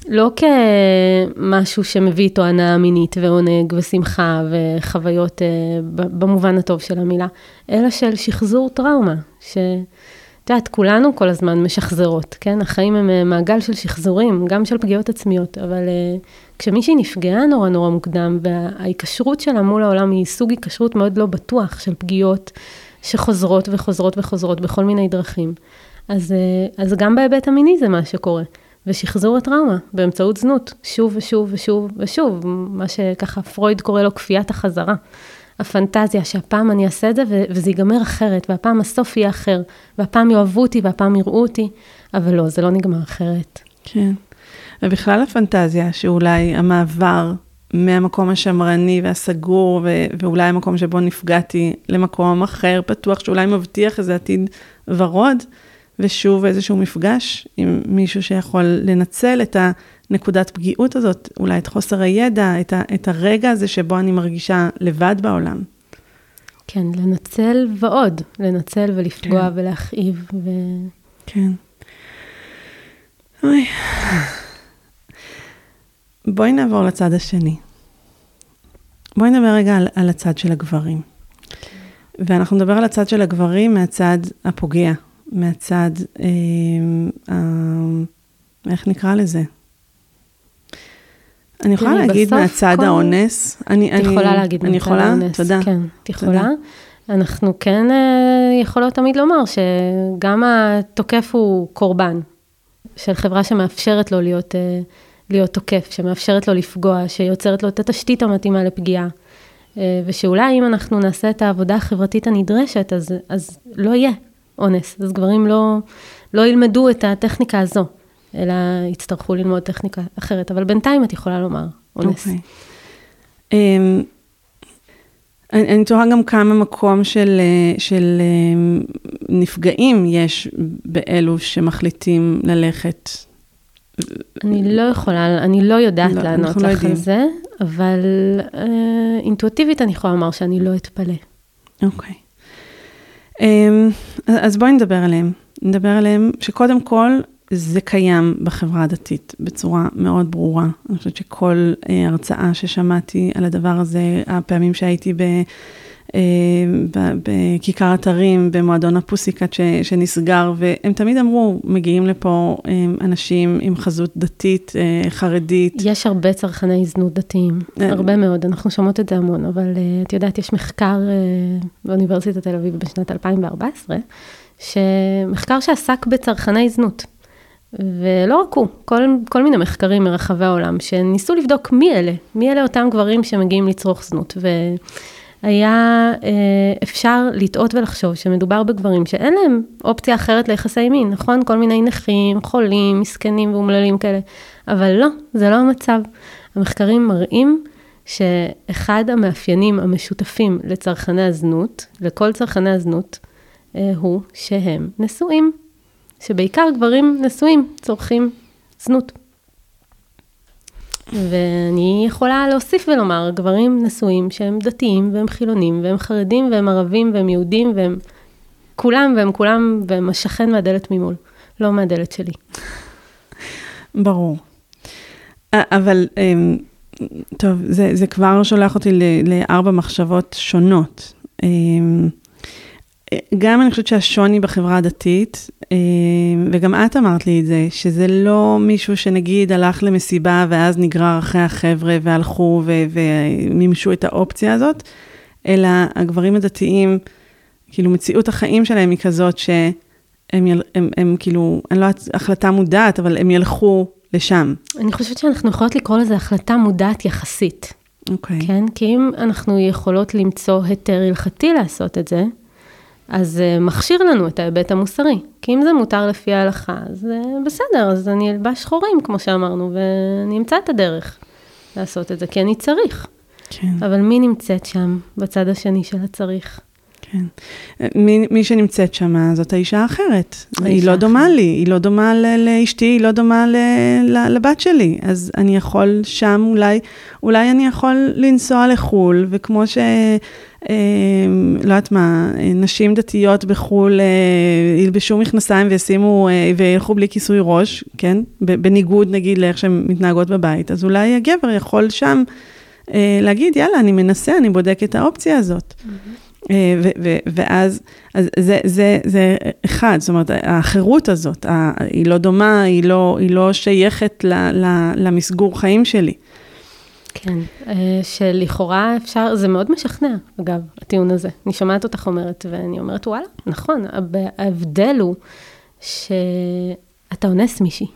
לא כמשהו שמביא איתו הנאה מינית ועונג ושמחה וחוויות אה, במובן הטוב של המילה, אלא של שחזור טראומה, ש... את יודעת, כולנו כל הזמן משחזרות, כן? החיים הם אה, מעגל של שחזורים, גם של פגיעות עצמיות, אבל uh, כשמישהי נפגעה נורא נורא מוקדם, וההיקשרות שלה מול העולם היא סוג היקשרות מאוד לא בטוח של פגיעות שחוזרות וחוזרות וחוזרות בכל מיני דרכים. אז, uh, אז גם בהיבט המיני זה מה שקורה. ושחזור הטראומה באמצעות זנות, שוב ושוב ושוב ושוב, מה שככה פרויד קורא לו כפיית החזרה. הפנטזיה שהפעם אני אעשה את זה וזה ייגמר אחרת, והפעם הסוף יהיה אחר, והפעם יאהבו אותי והפעם יראו אותי, אבל לא, זה לא נגמר אחרת. כן. ובכלל הפנטזיה שאולי המעבר מהמקום השמרני והסגור, ו- ואולי המקום שבו נפגעתי למקום אחר, פתוח, שאולי מבטיח איזה עתיד ורוד, ושוב איזשהו מפגש עם מישהו שיכול לנצל את ה... נקודת פגיעות הזאת, אולי את חוסר הידע, את, ה, את הרגע הזה שבו אני מרגישה לבד בעולם. כן, לנצל ועוד, לנצל ולפגוע כן. ולהכאיב. ו... כן. אוי. בואי נעבור לצד השני. בואי נדבר רגע על, על הצד של הגברים. כן. ואנחנו נדבר על הצד של הגברים מהצד הפוגע, מהצד, אה, אה, איך נקרא לזה? אני יכולה להגיד מהצד כל... האונס. אני, את יכולה להגיד מהצד האונס. תודה. כן, את יכולה. אנחנו כן uh, יכולות תמיד לומר שגם התוקף הוא קורבן של חברה שמאפשרת לו להיות, uh, להיות תוקף, שמאפשרת לו לפגוע, שיוצרת לו את התשתית המתאימה לפגיעה. Uh, ושאולי אם אנחנו נעשה את העבודה החברתית הנדרשת, אז, אז לא יהיה אונס. אז גברים לא, לא ילמדו את הטכניקה הזו. אלא יצטרכו ללמוד טכניקה אחרת, אבל בינתיים את יכולה לומר אונס. Okay. אוקיי. Um, אני, אני תוהה גם כמה מקום של, אה, של um, נפגעים יש באלו שמחליטים ללכת. אני לא יכולה, אני לא יודעת לא, לענות לא לך לא על זה, אבל uh, אינטואטיבית אני יכולה לומר שאני לא אתפלא. אוקיי. Okay. Um, אז בואי נדבר עליהם. נדבר עליהם שקודם כל, זה קיים בחברה הדתית בצורה מאוד ברורה. אני חושבת שכל אה, הרצאה ששמעתי על הדבר הזה, הפעמים שהייתי ב... אה, בכיכר אתרים, במועדון הפוסיקט ש, שנסגר, והם תמיד אמרו, מגיעים לפה אה, אנשים עם חזות דתית, אה, חרדית. יש הרבה צרכני זנות דתיים, הרבה מאוד, אנחנו שומעות את זה המון, אבל את יודעת, יש מחקר באוניברסיטת תל אביב בשנת 2014, שמחקר שעסק בצרכני זנות. ולא רק הוא, כל, כל מיני מחקרים מרחבי העולם, שניסו לבדוק מי אלה, מי אלה אותם גברים שמגיעים לצרוך זנות. והיה אה, אפשר לטעות ולחשוב שמדובר בגברים שאין להם אופציה אחרת ליחסי מין, נכון? כל מיני נכים, חולים, מסכנים ואומללים כאלה. אבל לא, זה לא המצב. המחקרים מראים שאחד המאפיינים המשותפים לצרכני הזנות, לכל צרכני הזנות, אה, הוא שהם נשואים. שבעיקר גברים נשואים צורכים זנות. ואני יכולה להוסיף ולומר, גברים נשואים שהם דתיים והם חילונים והם חרדים והם ערבים והם יהודים והם כולם והם כולם והם השכן מהדלת ממול, לא מהדלת שלי. ברור. אבל אמ, טוב, זה, זה כבר שולח אותי לארבע מחשבות שונות. גם אני חושבת שהשוני בחברה הדתית, אה, וגם את אמרת לי את זה, שזה לא מישהו שנגיד הלך למסיבה ואז נגרר אחרי החבר'ה והלכו ומימשו את האופציה הזאת, אלא הגברים הדתיים, כאילו מציאות החיים שלהם היא כזאת שהם הם, הם, הם כאילו, אני לא יודעת, החלטה מודעת, אבל הם ילכו לשם. אני חושבת שאנחנו יכולות לקרוא לזה החלטה מודעת יחסית. אוקיי. Okay. כן? כי אם אנחנו יכולות למצוא היתר הלכתי לעשות את זה, אז זה מכשיר לנו את ההיבט המוסרי. כי אם זה מותר לפי ההלכה, אז בסדר, אז אני אלבש שחורים, כמו שאמרנו, ואני אמצא את הדרך לעשות את זה, כי אני צריך. כן. אבל מי נמצאת שם, בצד השני של הצריך? כן. מי, מי שנמצאת שם זאת האישה האחרת. האישה היא לא דומה לי, היא לא דומה לאשתי, היא לא דומה ל, ל, לבת שלי. אז אני יכול שם אולי, אולי אני יכול לנסוע לחו"ל, וכמו ש... אה, לא יודעת מה, נשים דתיות בחו"ל אה, ילבשו מכנסיים וישימו, אה, וילכו בלי כיסוי ראש, כן? בניגוד נגיד לאיך שהן מתנהגות בבית, אז אולי הגבר יכול שם להגיד, יאללה, אני מנסה, אני בודק את האופציה הזאת. Mm-hmm. ו- ואז, אז זה, זה, זה אחד, זאת אומרת, החירות הזאת, היא לא דומה, היא לא, היא לא שייכת ל- ל- למסגור חיים שלי. כן, אה, שלכאורה אפשר, זה מאוד משכנע, אגב, הטיעון הזה. אני שומעת אותך אומרת, ואני אומרת, וואלה, נכון, ההבדל הוא שאתה אונס מישהי.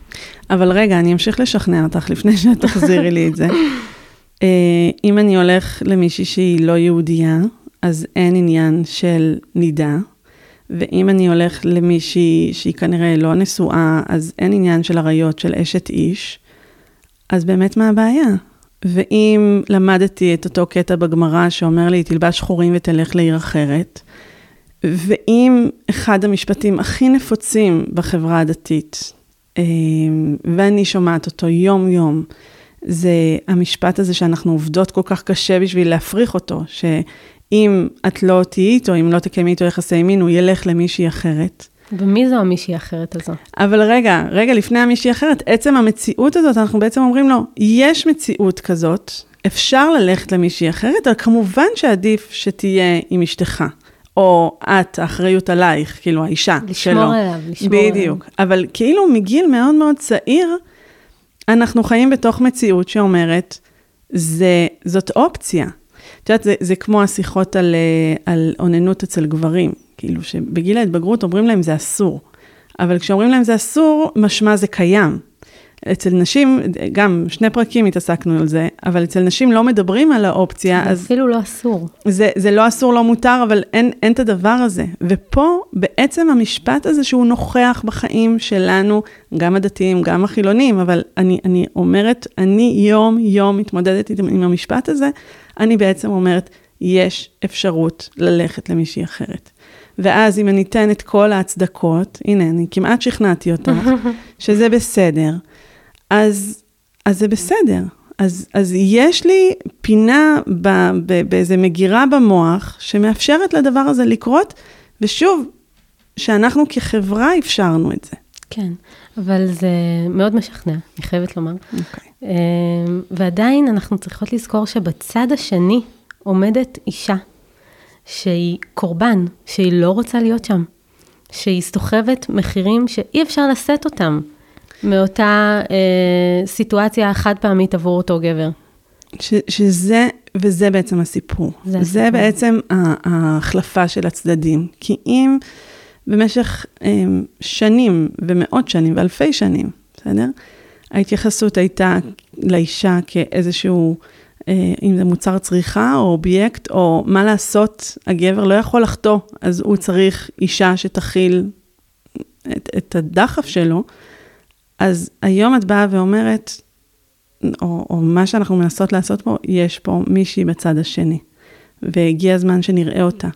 אבל רגע, אני אמשיך לשכנע אותך לפני שאת תחזירי לי את זה. אה, אם אני הולך למישהי שהיא לא יהודייה, אז אין עניין של נידה. ואם אני הולך למישהי שהיא כנראה לא נשואה, אז אין עניין של עריות של אשת איש. אז באמת מה הבעיה? ואם למדתי את אותו קטע בגמרא שאומר לי, תלבש שחורים ותלך לעיר אחרת, ואם אחד המשפטים הכי נפוצים בחברה הדתית, אה, ואני שומעת אותו יום-יום, זה המשפט הזה שאנחנו עובדות כל כך קשה בשביל להפריך אותו, שאם את לא תהיי איתו, אם לא תקיימי איתו יחסי מין, הוא ילך למישהי אחרת. ומי זו המישהי האחרת הזו? אבל רגע, רגע לפני המישהי האחרת, עצם המציאות הזאת, אנחנו בעצם אומרים לו, יש מציאות כזאת, אפשר ללכת למישהי אחרת, אבל כמובן שעדיף שתהיה עם אשתך. או את, האחריות עלייך, כאילו האישה לשמור שלו. לשמור עליו, לשמור עליו. בדיוק. אבל כאילו מגיל מאוד מאוד צעיר, אנחנו חיים בתוך מציאות שאומרת, זה, זאת אופציה. את יודעת, זה, זה כמו השיחות על, אה, על אוננות אצל גברים. כאילו שבגיל ההתבגרות אומרים להם זה אסור, אבל כשאומרים להם זה אסור, משמע זה קיים. אצל נשים, גם שני פרקים התעסקנו על זה, אבל אצל נשים לא מדברים על האופציה, אז... אפילו לא אסור. זה, זה לא אסור, לא מותר, אבל אין, אין את הדבר הזה. ופה בעצם המשפט הזה שהוא נוכח בחיים שלנו, גם הדתיים, גם החילונים, אבל אני, אני אומרת, אני יום-יום מתמודדת עם, עם המשפט הזה, אני בעצם אומרת, יש אפשרות ללכת למישהי אחרת. ואז אם אני אתן את כל ההצדקות, הנה, אני כמעט שכנעתי אותך, שזה בסדר, אז, אז זה בסדר. אז, אז יש לי פינה ב, ב, באיזה מגירה במוח שמאפשרת לדבר הזה לקרות, ושוב, שאנחנו כחברה אפשרנו את זה. כן, אבל זה מאוד משכנע, אני חייבת לומר. אוקיי. אה, ועדיין אנחנו צריכות לזכור שבצד השני עומדת אישה שהיא קורבן, שהיא לא רוצה להיות שם, שהיא סוחבת מחירים שאי אפשר לשאת אותם מאותה אה, סיטואציה חד פעמית עבור אותו גבר. ש, שזה, וזה בעצם הסיפור. זה זה, הסיפור. בעצם ההחלפה של הצדדים. כי אם במשך הם, שנים ומאות שנים ואלפי שנים, בסדר? ההתייחסות הייתה לאישה כאיזשהו, אה, אם זה מוצר צריכה או אובייקט, או מה לעשות, הגבר לא יכול לחטוא, אז הוא צריך אישה שתכיל את, את הדחף שלו. אז היום את באה ואומרת, או, או מה שאנחנו מנסות לעשות פה, יש פה מישהי בצד השני. והגיע הזמן שנראה אותה.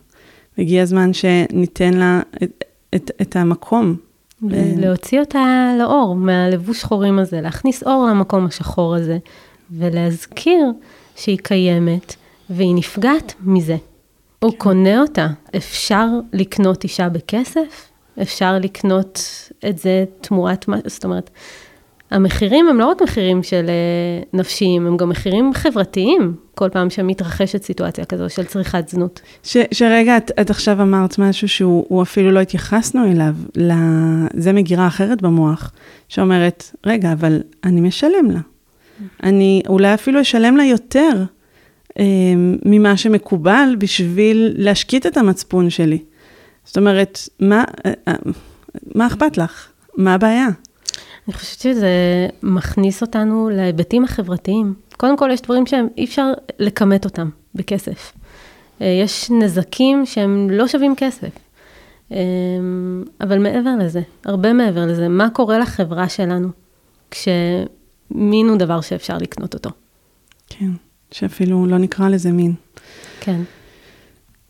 והגיע הזמן שניתן לה את, את, את המקום. ל- להוציא אותה לאור, מהלבוש שחורים הזה, להכניס אור למקום השחור הזה, ולהזכיר שהיא קיימת, והיא נפגעת מזה. הוא קונה אותה. אפשר לקנות אישה בכסף? אפשר לקנות את זה תמורת מה, זאת אומרת, המחירים הם לא רק מחירים של אה, נפשיים, הם גם מחירים חברתיים, כל פעם שמתרחשת סיטואציה כזו של צריכת זנות. ש, שרגע, את, את עכשיו אמרת משהו שהוא הוא אפילו לא התייחסנו אליו, זה מגירה אחרת במוח, שאומרת, רגע, אבל אני משלם לה. אני אולי אפילו אשלם לה יותר אה, ממה שמקובל בשביל להשקיט את המצפון שלי. זאת אומרת, מה, אה, אה, מה אכפת לך? מה הבעיה? אני חושבת שזה מכניס אותנו להיבטים החברתיים. קודם כל, יש דברים שאי אפשר לכמת אותם בכסף. אה, יש נזקים שהם לא שווים כסף. אה, אבל מעבר לזה, הרבה מעבר לזה, מה קורה לחברה שלנו כשמין הוא דבר שאפשר לקנות אותו? כן, שאפילו לא נקרא לזה מין. כן.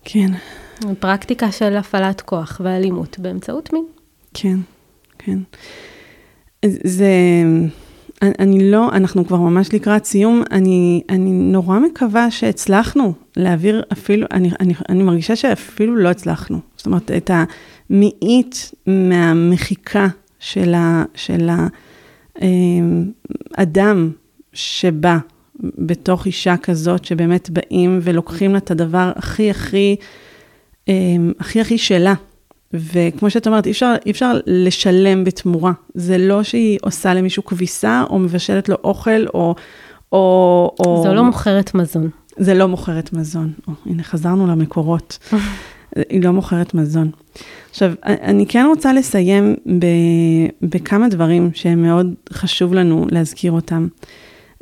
כן, פרקטיקה של הפעלת כוח ואלימות באמצעות מין. כן, כן. זה, אני- לא, אנחנו כבר ממש לקראת סיום, אני, אני נורא מקווה שהצלחנו להעביר אפילו, אני, אני, אני מרגישה שאפילו לא הצלחנו. זאת אומרת, את המאית מהמחיקה של, ה, של האדם שבא בתוך אישה כזאת, שבאמת באים ולוקחים לה את הדבר הכי הכי, אמ, הכי הכי שלה. וכמו שאת אומרת, אי אפשר, אי אפשר לשלם בתמורה. זה לא שהיא עושה למישהו כביסה, או מבשלת לו אוכל, או... או, או... זו לא מוכרת מזון. זה לא מוכרת מזון. או, הנה, חזרנו למקורות. היא לא מוכרת מזון. עכשיו, אני כן רוצה לסיים ב, בכמה דברים שהם מאוד חשוב לנו להזכיר אותם.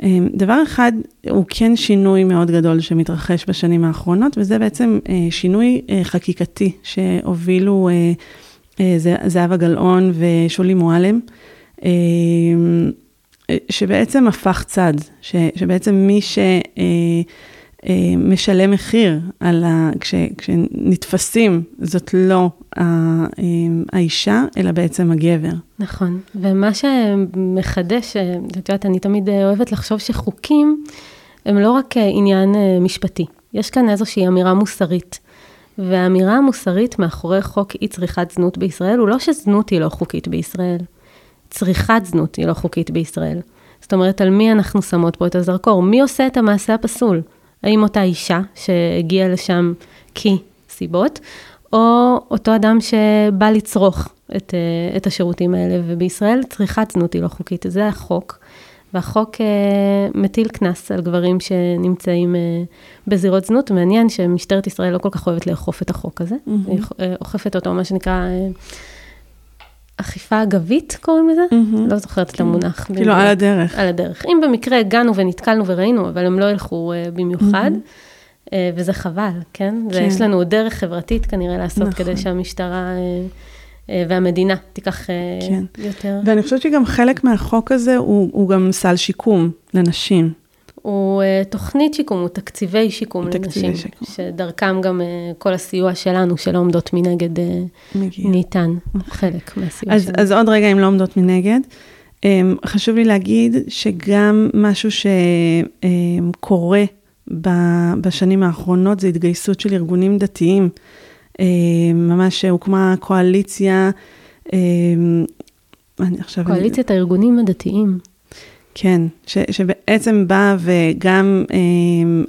אמ, דבר אחד, הוא כן שינוי מאוד גדול שמתרחש בשנים האחרונות, וזה בעצם אה, שינוי אה, חקיקתי שהובילו אה, זה- זהבה גלאון ושולי מועלם, אה, שבעצם הפך צד, שבעצם מי ש... אה, משלם מחיר על ה... כש, כשנתפסים, זאת לא ה, אה, האישה, אלא בעצם הגבר. נכון, ומה שמחדש, אה, את יודעת, אני תמיד אה, אוהבת לחשוב שחוקים הם לא רק אה, עניין משפטי, יש כאן איזושהי אמירה מוסרית. והאמירה המוסרית מאחורי חוק אי צריכת זנות בישראל, הוא לא שזנות היא לא חוקית בישראל, צריכת זנות היא לא חוקית בישראל. זאת אומרת, על מי אנחנו שמות פה את הזרקור? מי עושה את המעשה הפסול? האם אותה אישה שהגיעה לשם כי סיבות, או אותו אדם שבא לצרוך את, אה, את השירותים האלה, ובישראל צריכת זנות היא לא חוקית, זה החוק. והחוק אה, מטיל קנס על גברים שנמצאים אה, בזירות זנות. מעניין שמשטרת ישראל לא כל כך אוהבת לאכוף את החוק הזה. מהמם. היא אוכפת אותו, מה שנקרא אה, אכיפה אגבית, קוראים לזה? מהמם. לא זוכרת את המונח. כאילו. על הדרך. על הדרך. אם במקרה הגענו ונתקלנו וראינו, אבל הם לא ילכו אה, במיוחד, אה, וזה חבל, כן? כן. ויש לנו עוד דרך חברתית כנראה לעשות נכון. כדי שהמשטרה אה, אה, והמדינה תיקח אה, כן. יותר. ואני חושבת שגם חלק מהחוק הזה הוא, הוא גם סל שיקום לנשים. הוא אה, תוכנית שיקום, הוא תקציבי שיקום תקציבי לנשים, שיקום. שדרכם גם אה, כל הסיוע שלנו, שלא עומדות מנגד, אה, מגיע. ניתן, חלק מהסיוע אז, שלנו. אז עוד רגע, אם לא עומדות מנגד. אמ, חשוב לי להגיד שגם משהו שקורה בשנים האחרונות זה התגייסות של ארגונים דתיים. אמ, ממש הוקמה קואליציה אמ, אני עכשיו... אני- קואליציית הארגונים הדתיים. כן, ש, שבעצם באה וגם אה,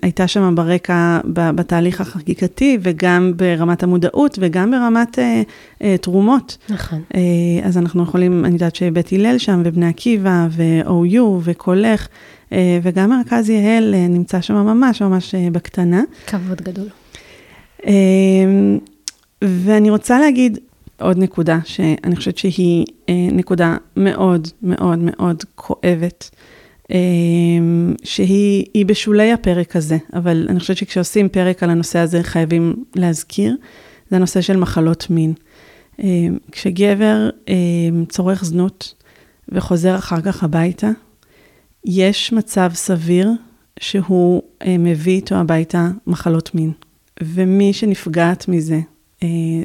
הייתה שם ברקע ב, בתהליך החקיקתי וגם ברמת המודעות וגם ברמת אה, אה, תרומות. נכון. אה, אז אנחנו יכולים, אני יודעת שבית הלל שם ובני עקיבא ו-OU וקולך אה, וגם מרכז יהל אה, נמצא שם ממש ממש אה, בקטנה. כבוד גדול. אה, ואני רוצה להגיד עוד נקודה, שאני חושבת שהיא אה, נקודה מאוד מאוד מאוד כואבת, אה, שהיא היא בשולי הפרק הזה, אבל אני חושבת שכשעושים פרק על הנושא הזה חייבים להזכיר, זה הנושא של מחלות מין. אה, כשגבר אה, צורך זנות וחוזר אחר כך הביתה, יש מצב סביר שהוא אה, מביא איתו הביתה מחלות מין. ומי שנפגעת מזה,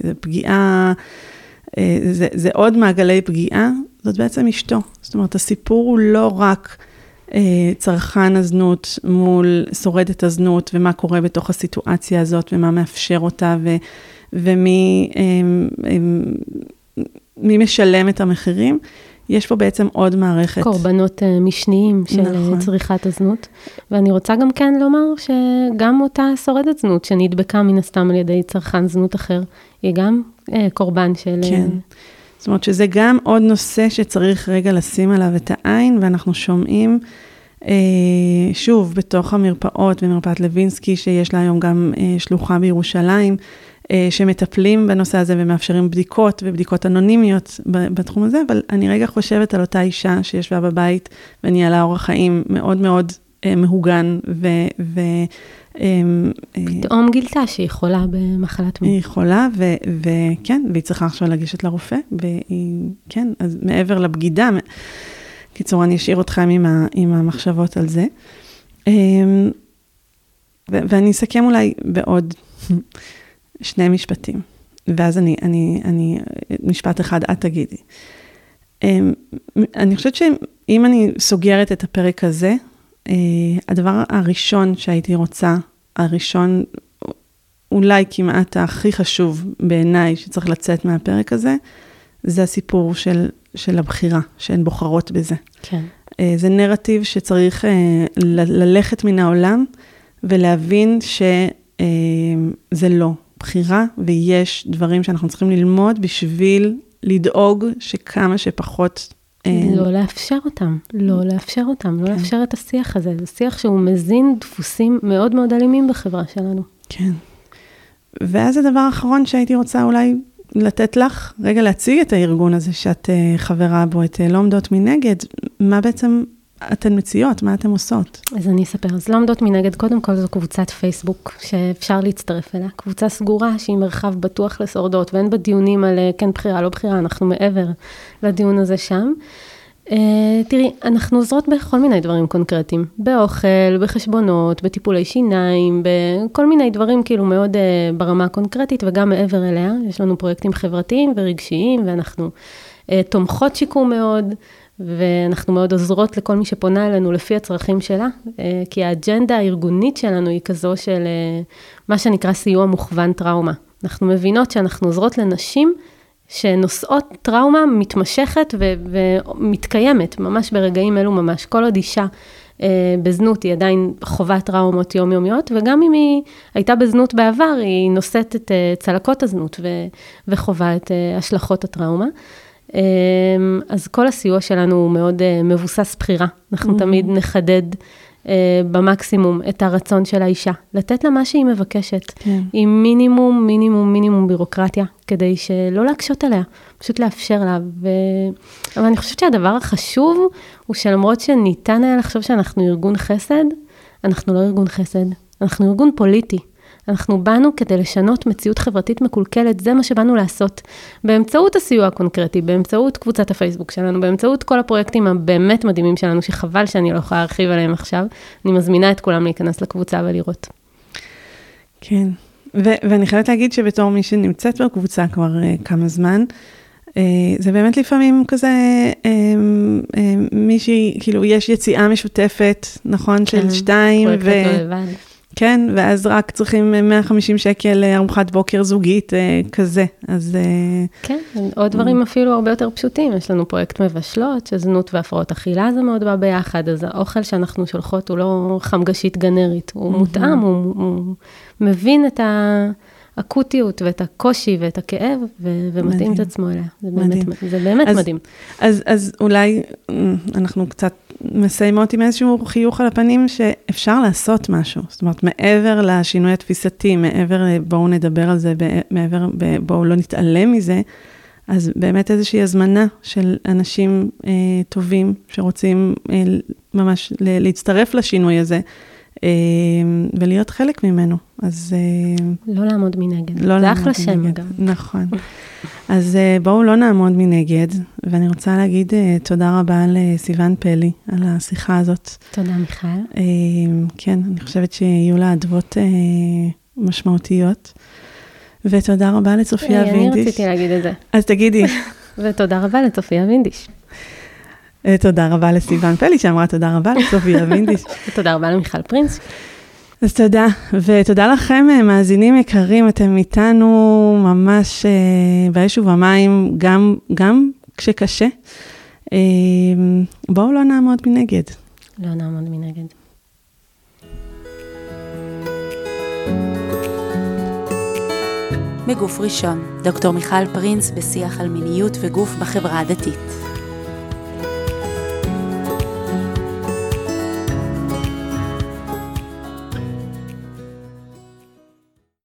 זה פגיעה, אה, זה, זה עוד מעגלי פגיעה, זאת בעצם אשתו. זאת אומרת, הסיפור הוא לא רק אה, צרכן הזנות מול שורדת הזנות, ומה קורה בתוך הסיטואציה הזאת, ומה מאפשר אותה, ו, ומי אה, אה, מי משלם את המחירים. יש פה בעצם עוד מערכת. קורבנות אה, משניים של נכון. נכון. צריכת הזנות. ואני רוצה גם כן לומר שגם אותה שורדת זנות שנדבקה מן הסתם על ידי צרכן זנות אחר, היא גם אה, קורבן של... אה, כן. זאת אומרת שזה גם עוד נושא שצריך רגע לשים עליו את העין, ואנחנו שומעים, אה, שוב, בתוך המרפאות ומרפאת לוינסקי, שיש לה היום גם אה, שלוחה בירושלים, אה, שמטפלים בנושא הזה ומאפשרים בדיקות ובדיקות אנונימיות בתחום הזה, אבל אני רגע חושבת על אותה אישה שישבה בבית וניהלה אורח חיים מאוד מאוד אה, מהוגן ו... ו אה, אה, פתאום גילתה שהיא חולה במחלת מין. היא חולה, ו- וכן, והיא צריכה עכשיו לגשת לרופא, והיא, כן, אז מעבר לבגידה, קיצור, אני אשאיר אתכם עם, ה- עם המחשבות על זה. אמ, ו- ואני אסכם אולי בעוד שני משפטים, ואז אני, אני, אני, משפט אחד, את תגידי. אמ, אני חושבת שאם אני סוגרת את הפרק הזה, אה, הדבר הראשון שהייתי רוצה, הראשון, אולי כמעט הכי חשוב בעיניי שצריך לצאת מהפרק הזה, זה הסיפור של, של הבחירה, שהן בוחרות בזה. כן. אה, זה נרטיב שצריך אה, ל- ללכת מן העולם ולהבין שזה לא בחירה, ויש דברים שאנחנו צריכים ללמוד בשביל לדאוג שכמה שפחות... אה, לא לאפשר אותם, לא לאפשר אותם, לא כן. לאפשר את השיח הזה. זה שיח שהוא מזין דפוסים מאוד מאוד אלימים בחברה שלנו. כן. ואז הדבר האחרון שהייתי רוצה אולי לתת לך, רגע להציג את הארגון הזה שאת uh, חברה בו, את uh, לא עומדות מנגד, מה בעצם אתן מציעות, מה אתן עושות? אז אני אספר. אז לא עומדות מנגד, קודם כל זו קבוצת פייסבוק שאפשר להצטרף אליה. קבוצה סגורה שהיא מרחב בטוח לשורדות, ואין בה דיונים על אה, כן בחירה, לא בחירה, אנחנו מעבר לדיון הזה שם. Uh, תראי, אנחנו עוזרות בכל מיני דברים קונקרטיים, באוכל, בחשבונות, בטיפולי שיניים, בכל מיני דברים כאילו מאוד uh, ברמה הקונקרטית וגם מעבר אליה. יש לנו פרויקטים חברתיים ורגשיים, ואנחנו uh, תומכות שיקום מאוד, ואנחנו מאוד עוזרות לכל מי שפונה אלינו לפי הצרכים שלה, uh, כי האג'נדה הארגונית שלנו היא כזו של uh, מה שנקרא סיוע מוכוון טראומה. אנחנו מבינות שאנחנו עוזרות לנשים שנושאות טראומה מתמשכת ו- ומתקיימת, ממש ברגעים אלו ממש. כל עוד אישה אה, בזנות היא עדיין חווה טראומות יומיומיות, וגם אם היא הייתה בזנות בעבר, היא נושאת את אה, צלקות הזנות ו- וחווה את אה, השלכות הטראומה. אה, אז כל הסיוע שלנו הוא מאוד אה, מבוסס בחירה. אנחנו Mhm. תמיד נחדד אה, במקסימום את הרצון של האישה, לתת לה מה שהיא מבקשת. כן. עם מינימום, מינימום, מינימום בירוקרטיה, כדי שלא להקשות עליה, פשוט לאפשר לה. ו... אבל אני חושבת שהדבר החשוב הוא שלמרות שניתן היה לחשוב שאנחנו ארגון חסד, אנחנו לא ארגון חסד, אנחנו ארגון פוליטי. אנחנו באנו כדי לשנות מציאות חברתית מקולקלת, זה מה שבאנו לעשות. באמצעות הסיוע הקונקרטי, באמצעות קבוצת הפייסבוק שלנו, באמצעות כל הפרויקטים הבאמת מדהימים שלנו, שחבל שאני לא יכולה להרחיב עליהם עכשיו, אני מזמינה את כולם להיכנס לקבוצה ולראות. כן, ו- ואני חייבת להגיד שבתור מי שנמצאת בקבוצה כבר uh, כמה זמן, uh, זה באמת לפעמים כזה, uh, uh, מישהי, כאילו, יש יציאה משותפת, נכון, של כן, שתיים, פרויקט ו... לא לבד. כן, ואז רק צריכים 150 שקל ארוחת בוקר זוגית, כזה, אז... כן, עוד דברים אפילו הרבה יותר פשוטים. יש לנו פרויקט מבשלות, שזנות והפרעות אכילה זה מאוד בא ביחד, אז האוכל שאנחנו שולחות הוא לא חמגשית גנרית, הוא מותאם, הוא, הוא מבין את ה... האקוטיות ואת הקושי ואת הכאב, ו- ומתאים את עצמו אליה. זה באמת, זה באמת אז, מדהים. אז, אז אולי אנחנו קצת מסיימות עם איזשהו חיוך על הפנים, שאפשר לעשות משהו. זאת אומרת, מעבר לשינוי התפיסתי, מעבר בואו נדבר על זה, מעבר בואו לא נתעלם מזה, אז באמת איזושהי הזמנה של אנשים אה, טובים שרוצים אה, ממש להצטרף לשינוי הזה. אמ, ולהיות חלק ממנו. אז... אה, לא לעמוד מנגד. לא זה אחלה שם, אגב. נכון. אז אה, בואו לא נעמוד מנגד, ואני רוצה להגיד אה, תודה רבה לסיון פלי על השיחה הזאת. תודה, מיכל. כן, אני חושבת שיהיו לה אדוות משמעותיות. ותודה רבה לצופיה וינדיש. אני רציתי להגיד את זה. אז תגידי. ותודה רבה לצופיה וינדיש. אה, תודה רבה לסיוון פלי, שאמרה תודה רבה לסופיה וינדיש. ותודה רבה למיכל פרינס. אז תודה, ותודה לכם, אה, מאזינים יקרים, אתם איתנו ממש אה, באש ובמים, גם, גם כשקשה. בואו לא נעמוד מנגד. לא נעמוד מנגד. מגוף ראשון, דוקטור מיכל פרינס בשיח על מיניות וגוף בחברה הדתית.